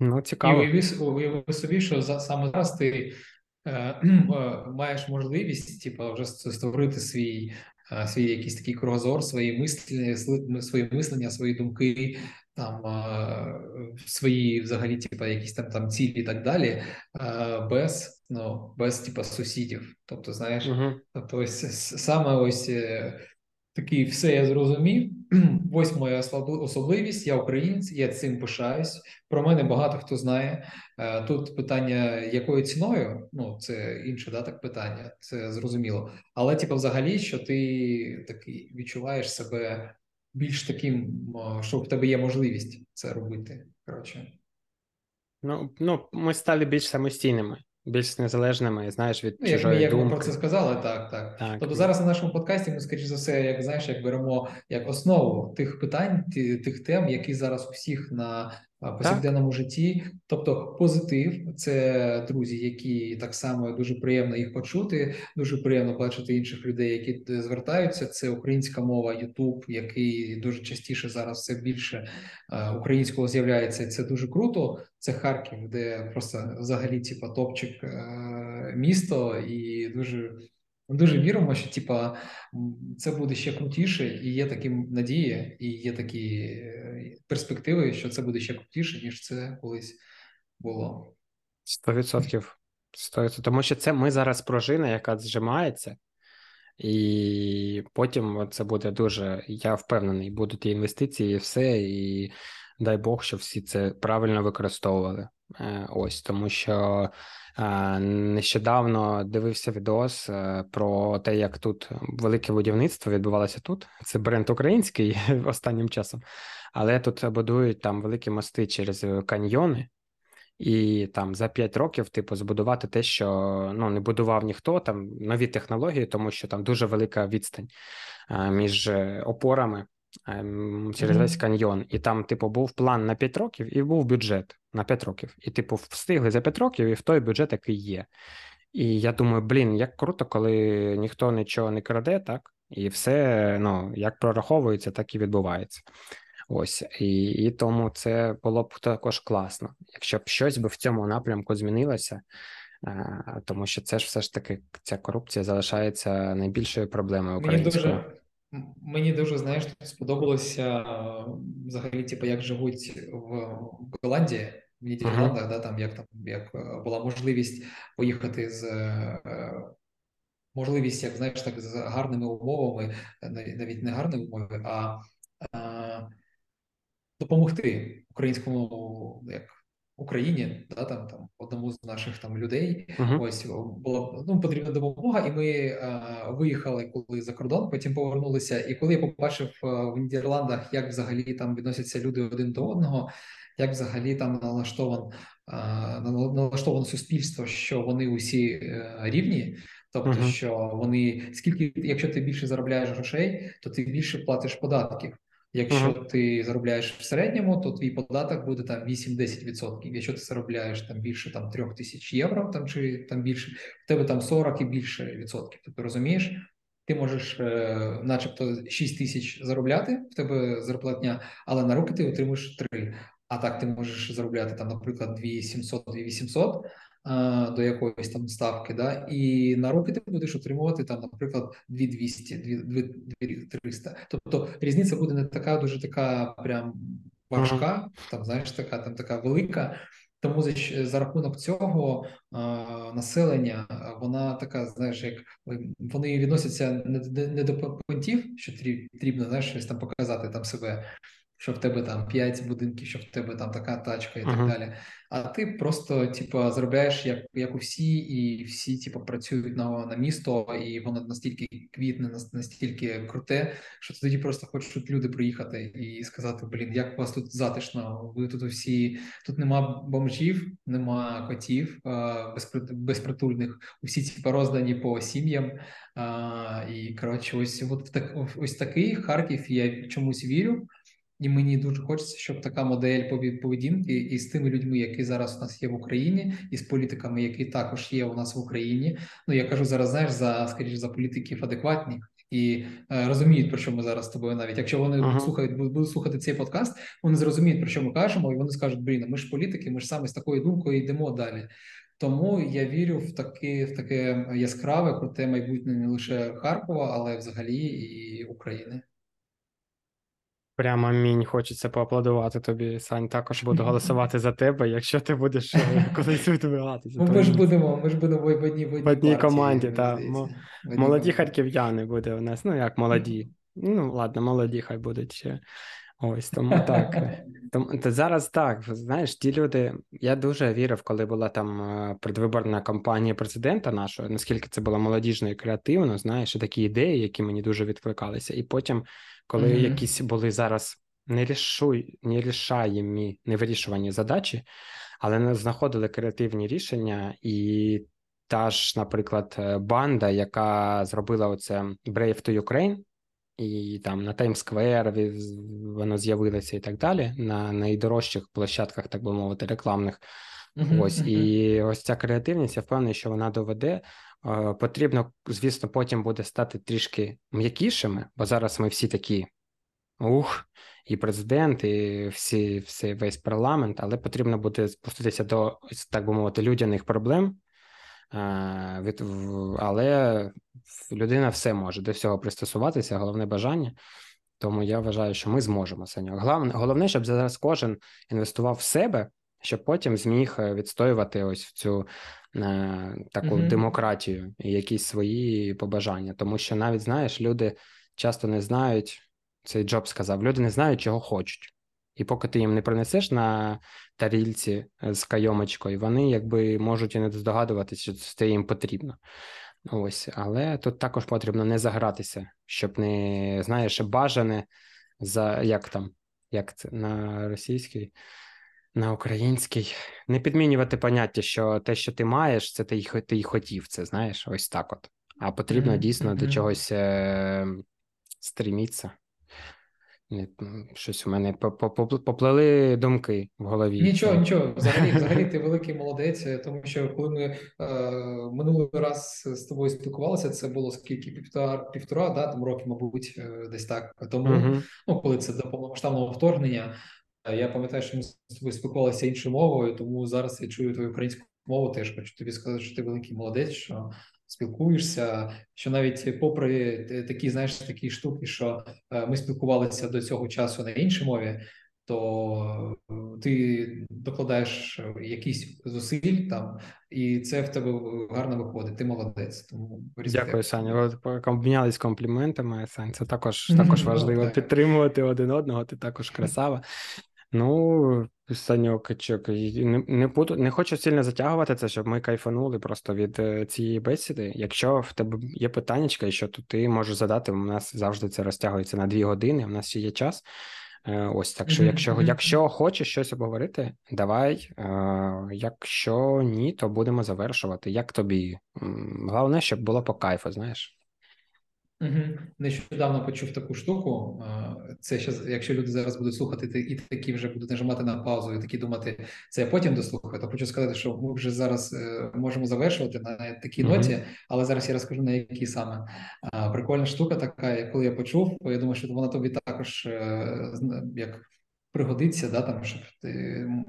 A: Ну, цікаво.
B: І уяви собі, що за, саме зараз ти е, е, маєш можливість типу, вже створити свій свій якийсь такий кругозор, свої мислення, свої мислення, свої думки, там свої взагалі, типа якісь там там цілі і так далі, без ну без типа сусідів. Тобто, знаєш, uh-huh. тобто ось саме ось е, такий все я зрозумів. Ось моя особливість, я українець, я цим пишаюсь. Про мене багато хто знає. Е, тут питання, якою ціною, ну це інше да, так питання, це зрозуміло. Але, типу, взагалі, що ти такий відчуваєш себе більш таким, що в тебе є можливість це робити. Коротше.
A: Ну, ну, ми стали більш самостійними більш незалежними, знаєш, від
B: ну,
A: чужої
B: як
A: думки.
B: Як ми про це сказали, так, так. так тобто зараз на нашому подкасті ми, скоріш за все, як знаєш, як беремо як основу тих питань, тих тем, які зараз у всіх на повсякденному житті. Тобто, позитив це друзі, які так само дуже приємно їх почути. Дуже приємно бачити інших людей, які звертаються. Це українська мова, Ютуб, який дуже частіше зараз все більше українського з'являється. Це дуже круто. Це Харків, де просто взагалі типа топчик е, місто, і дуже дуже віримо, що типа це буде ще крутіше, і є такі надії, і є такі е, перспективи, що це буде ще крутіше, ніж це колись було.
A: Сто відсотків. Тому що це ми зараз пружина, яка зжимається, і потім це буде дуже. Я впевнений, будуть і інвестиції, і все, і дай Бог, що всі це правильно використовували. Е, ось тому що нещодавно дивився відос е, про те, як тут велике будівництво відбувалося тут. Це бренд український останнім часом, але тут будують там великі мости через каньйони. І там за 5 років, типу, збудувати те, що ну не будував ніхто, там нові технології, тому що там дуже велика відстань між опорами через весь каньйон, і там, типу, був план на 5 років, і був бюджет на 5 років. І, типу, встигли за 5 років, і в той бюджет, який є. І я думаю, блін, як круто, коли ніхто нічого не краде, так? І все ну, як прораховується, так і відбувається. Ось і і тому це було б також класно, якщо б щось би в цьому напрямку змінилося, тому що це ж все ж таки ця корупція залишається найбільшою проблемою українською.
B: Мені дуже Мені дуже знаєш, сподобалося взагалі, типу, як живуть в Голландії, в Нідерландах, uh-huh. да, там як там як е, була можливість поїхати з е, можливість, як знаєш, так з гарними умовами, навіть не гарними умовами, а, а допомогти українському як Україні, да, там там одному з наших там людей. Uh-huh. Ось була ну потрібна допомога, і ми е, виїхали коли за кордон. Потім повернулися. І коли я побачив е, в Нідерландах, як взагалі там відносяться люди один до одного, як взагалі там налаштован е, налаштоване суспільство, що вони усі е, рівні. Тобто, uh-huh. що вони скільки, якщо ти більше заробляєш грошей, то ти більше платиш податків. Якщо uh-huh. ти заробляєш в середньому, то твій податок буде там 8-10%. Якщо ти заробляєш там більше там 3 тисяч євро, там чи там більше, в тебе там 40 і більше відсотків. Тобто розумієш, ти можеш, е, начебто, 6 тисяч заробляти в тебе зарплатня, але на руки ти отримуєш 3. А так ти можеш заробляти там, наприклад, 2700, 2800, до якоїсь там ставки, да, і на руки ти будеш отримувати там, наприклад, 2200, 2300. Тобто різниця буде не така дуже така прям важка, там знаєш, така там така велика. Тому за, за рахунок цього а, населення вона така, знаєш, як вони відносяться не, не, не до понтів, що потрібно знаєш, щось там показати там себе, що в тебе там 5 будинків, що в тебе там така тачка і uh-huh. так далі. А ти просто, типу, заробляєш як як у всі, і всі, типу, працюють на на місто, і воно настільки квітне, настільки круте, що тоді просто хочуть люди приїхати і сказати: Блін, як у вас тут затишно? Ви тут усі тут нема бомжів, нема котів безпритульних, усі ці роздані по сім'ям. А, І коротше, ось от в так ось такий Харків. Я чомусь вірю. І мені дуже хочеться, щоб така модель поведінки і з тими людьми, які зараз у нас є в Україні, і з політиками, які також є у нас в Україні. Ну я кажу зараз, знаєш, за скоріше за політиків адекватних і е, розуміють, про що ми зараз з тобою. Навіть якщо вони uh-huh. слухають, будуть слухати цей подкаст, вони зрозуміють, про що ми кажемо, і вони скажуть: Блін, ми ж політики, ми ж саме з такою думкою йдемо далі. Тому я вірю в таке в таке яскраве круте майбутнє не лише Харкова, але взагалі і України.
A: Прямо мінь, хочеться поаплодувати тобі, Сань. Також буду голосувати за тебе, якщо ти будеш е, колись відбиватися.
B: Ну, ми ж будемо, ми ж будемо в одній в
A: одній, команді, так. Молоді харків'яни буде у нас. Ну як молоді. Ну, ладно, молоді, хай будуть ще. Ось тому так. Тому то зараз так, знаєш, ті люди. Я дуже вірив, коли була там е, предвиборна кампанія президента нашого, наскільки це було молодіжно і креативно, знаєш, і такі ідеї, які мені дуже відкликалися. І потім коли mm-hmm. якісь були зараз нерішаємі, невирішувані задачі, але не знаходили креативні рішення, і та ж, наприклад, е, банда, яка зробила оце Brave to Ukraine, і там на Таймсквер воно з'явилося і так далі, на найдорожчих площадках, так би мовити, рекламних. Uh-huh, ось uh-huh. і ось ця креативність, я впевнений, що вона доведе потрібно, звісно, потім буде стати трішки м'якішими, бо зараз ми всі такі ух, і президент, і всі, всі весь парламент, але потрібно буде спуститися до, так би мовити, людяних проблем. Е, але людина все може до всього пристосуватися, головне бажання. Тому я вважаю, що ми зможемо Саня. Головне, головне, щоб зараз кожен інвестував в себе, щоб потім зміг е, відстоювати ось цю е, таку mm-hmm. демократію і якісь свої побажання. Тому що навіть знаєш, люди часто не знають, цей Джоб сказав, люди не знають, чого хочуть. І поки ти їм не принесеш на тарільці е, з кайомочкою, вони якби можуть і не здогадуватися, що це їм потрібно. Ось, але тут також потрібно не загратися, щоб не знаєш, бажане за як там, як це на російській на український не підмінювати поняття, що те, що ти маєш, це ти ти й хотів. Це знаєш, ось так от. А потрібно mm-hmm. дійсно mm-hmm. до чогось е- стрімітися. Щось у мене поплили думки в голові.
B: Нічого, нічого. Взагалі, взагалі, ти великий молодець, тому що коли ми е, минулий раз з тобою спілкувалися, це було скільки півтора півтора, да, там років, мабуть, е, десь так. Тому, uh-huh. ну коли це до повномасштабного вторгнення, я пам'ятаю, що ми з тобою спілкувалися іншою мовою, тому зараз я чую твою українську мову. Теж хочу тобі сказати, що ти великий молодець, що спілкуєшся. Що навіть попри такі, знаєш, такі штуки, що ми спілкувалися до цього часу на іншій мові, то ти докладаєш якісь зусиль там, і це в тебе гарно виходить. Ти молодець. Тому
A: дякую, Саня. обмінялись компліментами. Сань, це також також важливо підтримувати один одного. Ти також красава. Ну, Саньок, не не, буду, не хочу сильно затягувати це, щоб ми кайфанули просто від е, цієї бесіди. Якщо в тебе є питання, що то ти можеш задати. У нас завжди це розтягується на дві години. У нас ще є час. Е, ось так що, якщо якщо хочеш щось обговорити, давай. Е, якщо ні, то будемо завершувати. Як тобі? Головне, щоб було по кайфу, знаєш.
B: Угу. Нещодавно почув таку штуку. Це ще якщо люди зараз будуть слухати, і такі вже будуть нажимати на паузу, і такі думати, це я потім дослухаю. То хочу сказати, що ми вже зараз е, можемо завершувати на такій угу. ноті, але зараз я розкажу на якій саме прикольна штука, така коли я почув, я думаю, що вона тобі також е, як пригодиться, да там щоб ти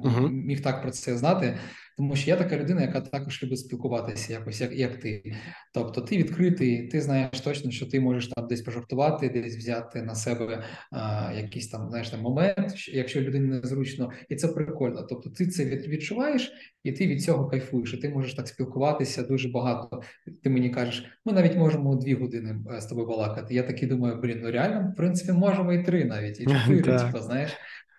B: uh-huh. міг так про це знати. Тому що я така людина, яка також любить спілкуватися, якось як як ти. Тобто, ти відкритий, ти знаєш точно, що ти можеш там десь пожартувати, десь взяти на себе а, якийсь там знаєш там момент, якщо людині незручно, і це прикольно. Тобто, ти це відчуваєш, і ти від цього кайфуєш. і Ти можеш так спілкуватися дуже багато. Ти мені кажеш, ми навіть можемо дві години е, з тобою балакати. Я такий думаю, блін, ну реально, в принципі, можемо і три навіть, і чотири. Типу, знаєш.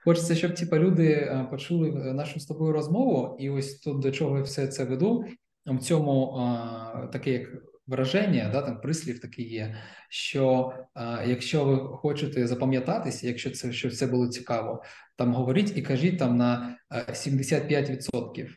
B: Хочеться, щоб типа люди е, почули е, нашу з тобою розмову, і ось тут до чого я все це веду. В цьому а, таке як враження, да, там прислів такий є. Що а, якщо ви хочете запам'ятатися, якщо це що це було цікаво, там говоріть і кажіть там на 75%.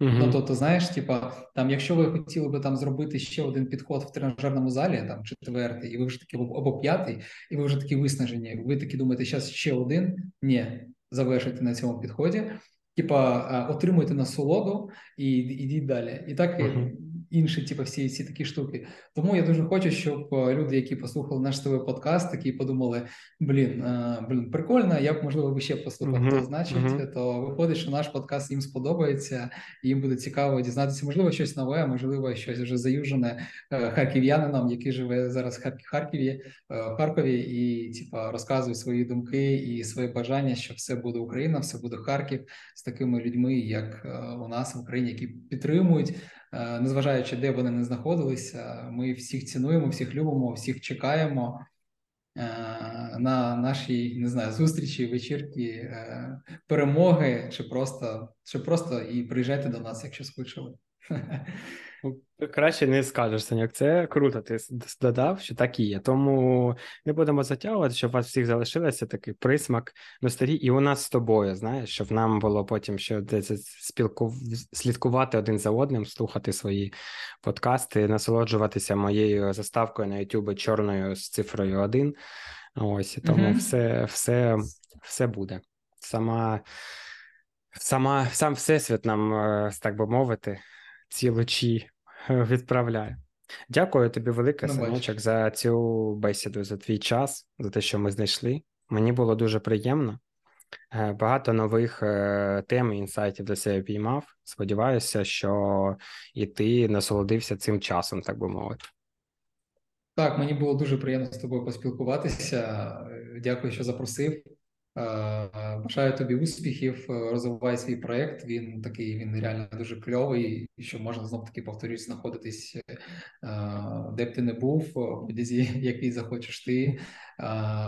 B: Uh-huh. Ну, тобто, знаєш, типа, там, якщо ви хотіли би там зробити ще один підход в тренажерному залі, там четвертий, і ви вже такі або п'ятий, і ви вже такі виснажені, ви такі думаєте, зараз ще один. Ні, завершити на цьому підході. Типа отримуйте насолоду і йдіть далі. І так uh-huh інші, типу, всі ці такі штуки. Тому я дуже хочу, щоб е, люди, які послухали наш ТВ подкаст, такі подумали: блін, е, блін, прикольно, я б можливо би ще послухав. Uh-huh, то значить, uh-huh. то виходить, що наш подкаст їм сподобається, і їм буде цікаво дізнатися, можливо, щось нове, можливо, щось вже заюжене е, харків'янином, який живе зараз в Харкові, в Харкові, і типа розказує свої думки і свої бажання, що все буде Україна, все буде Харків з такими людьми, як у нас в Україні, які підтримують. Е, незважаючи, де вони не знаходилися, ми всіх цінуємо, всіх любимо, всіх чекаємо е, на нашій не знаю зустрічі, вечірки, е, перемоги, чи просто чи просто і приїжджайте до нас, якщо скучили.
A: Ну, краще не скажеш, Саняк. Це круто. Ти додав, що так і є. Тому не будемо затягувати, щоб у вас всіх залишилося такий присмак ностальгії. І у нас з тобою, знаєш, щоб нам було потім ще десь спілку... слідкувати один за одним, слухати свої подкасти, насолоджуватися моєю заставкою на YouTube чорною з цифрою один. Ось тому mm-hmm. все, все, все буде. Сама, сама, сам всесвіт нам, е, так би мовити ці лучі е, відправляє. Дякую тобі, велике, ну, Санечок, за цю бесіду, за твій час, за те, що ми знайшли. Мені було дуже приємно. Е, багато нових е, тем і інсайтів до себе піймав. Сподіваюся, що і ти насолодився цим часом, так би мовити.
B: Так, мені було дуже приємно з тобою поспілкуватися. Дякую, що запросив. Е, бажаю тобі успіхів, е, розвивай свій проект. Він такий, він реально дуже кльовий, і що можна знов таки повторюсь, знаходитись е, де б ти не був, в дізі, який захочеш ти.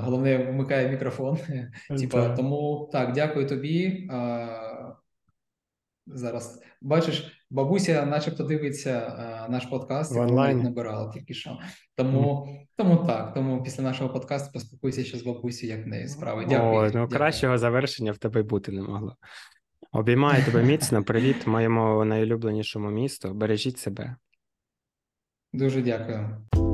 B: Головне, вмикає мікрофон. Типа, тому так, дякую тобі. Зараз бачиш, бабуся, начебто, дивиться а, наш подкаст,
A: який навіть
B: набирала тільки що. Тому тому так. Тому після нашого подкасту поспілкуйся ще з бабусею, як в неї справи. Дякую. О,
A: ну
B: дякую.
A: кращого завершення в тебе бути не могло. Обіймаю тебе міцно. Привіт моєму найулюбленішому місту. Бережіть себе.
B: Дуже дякую.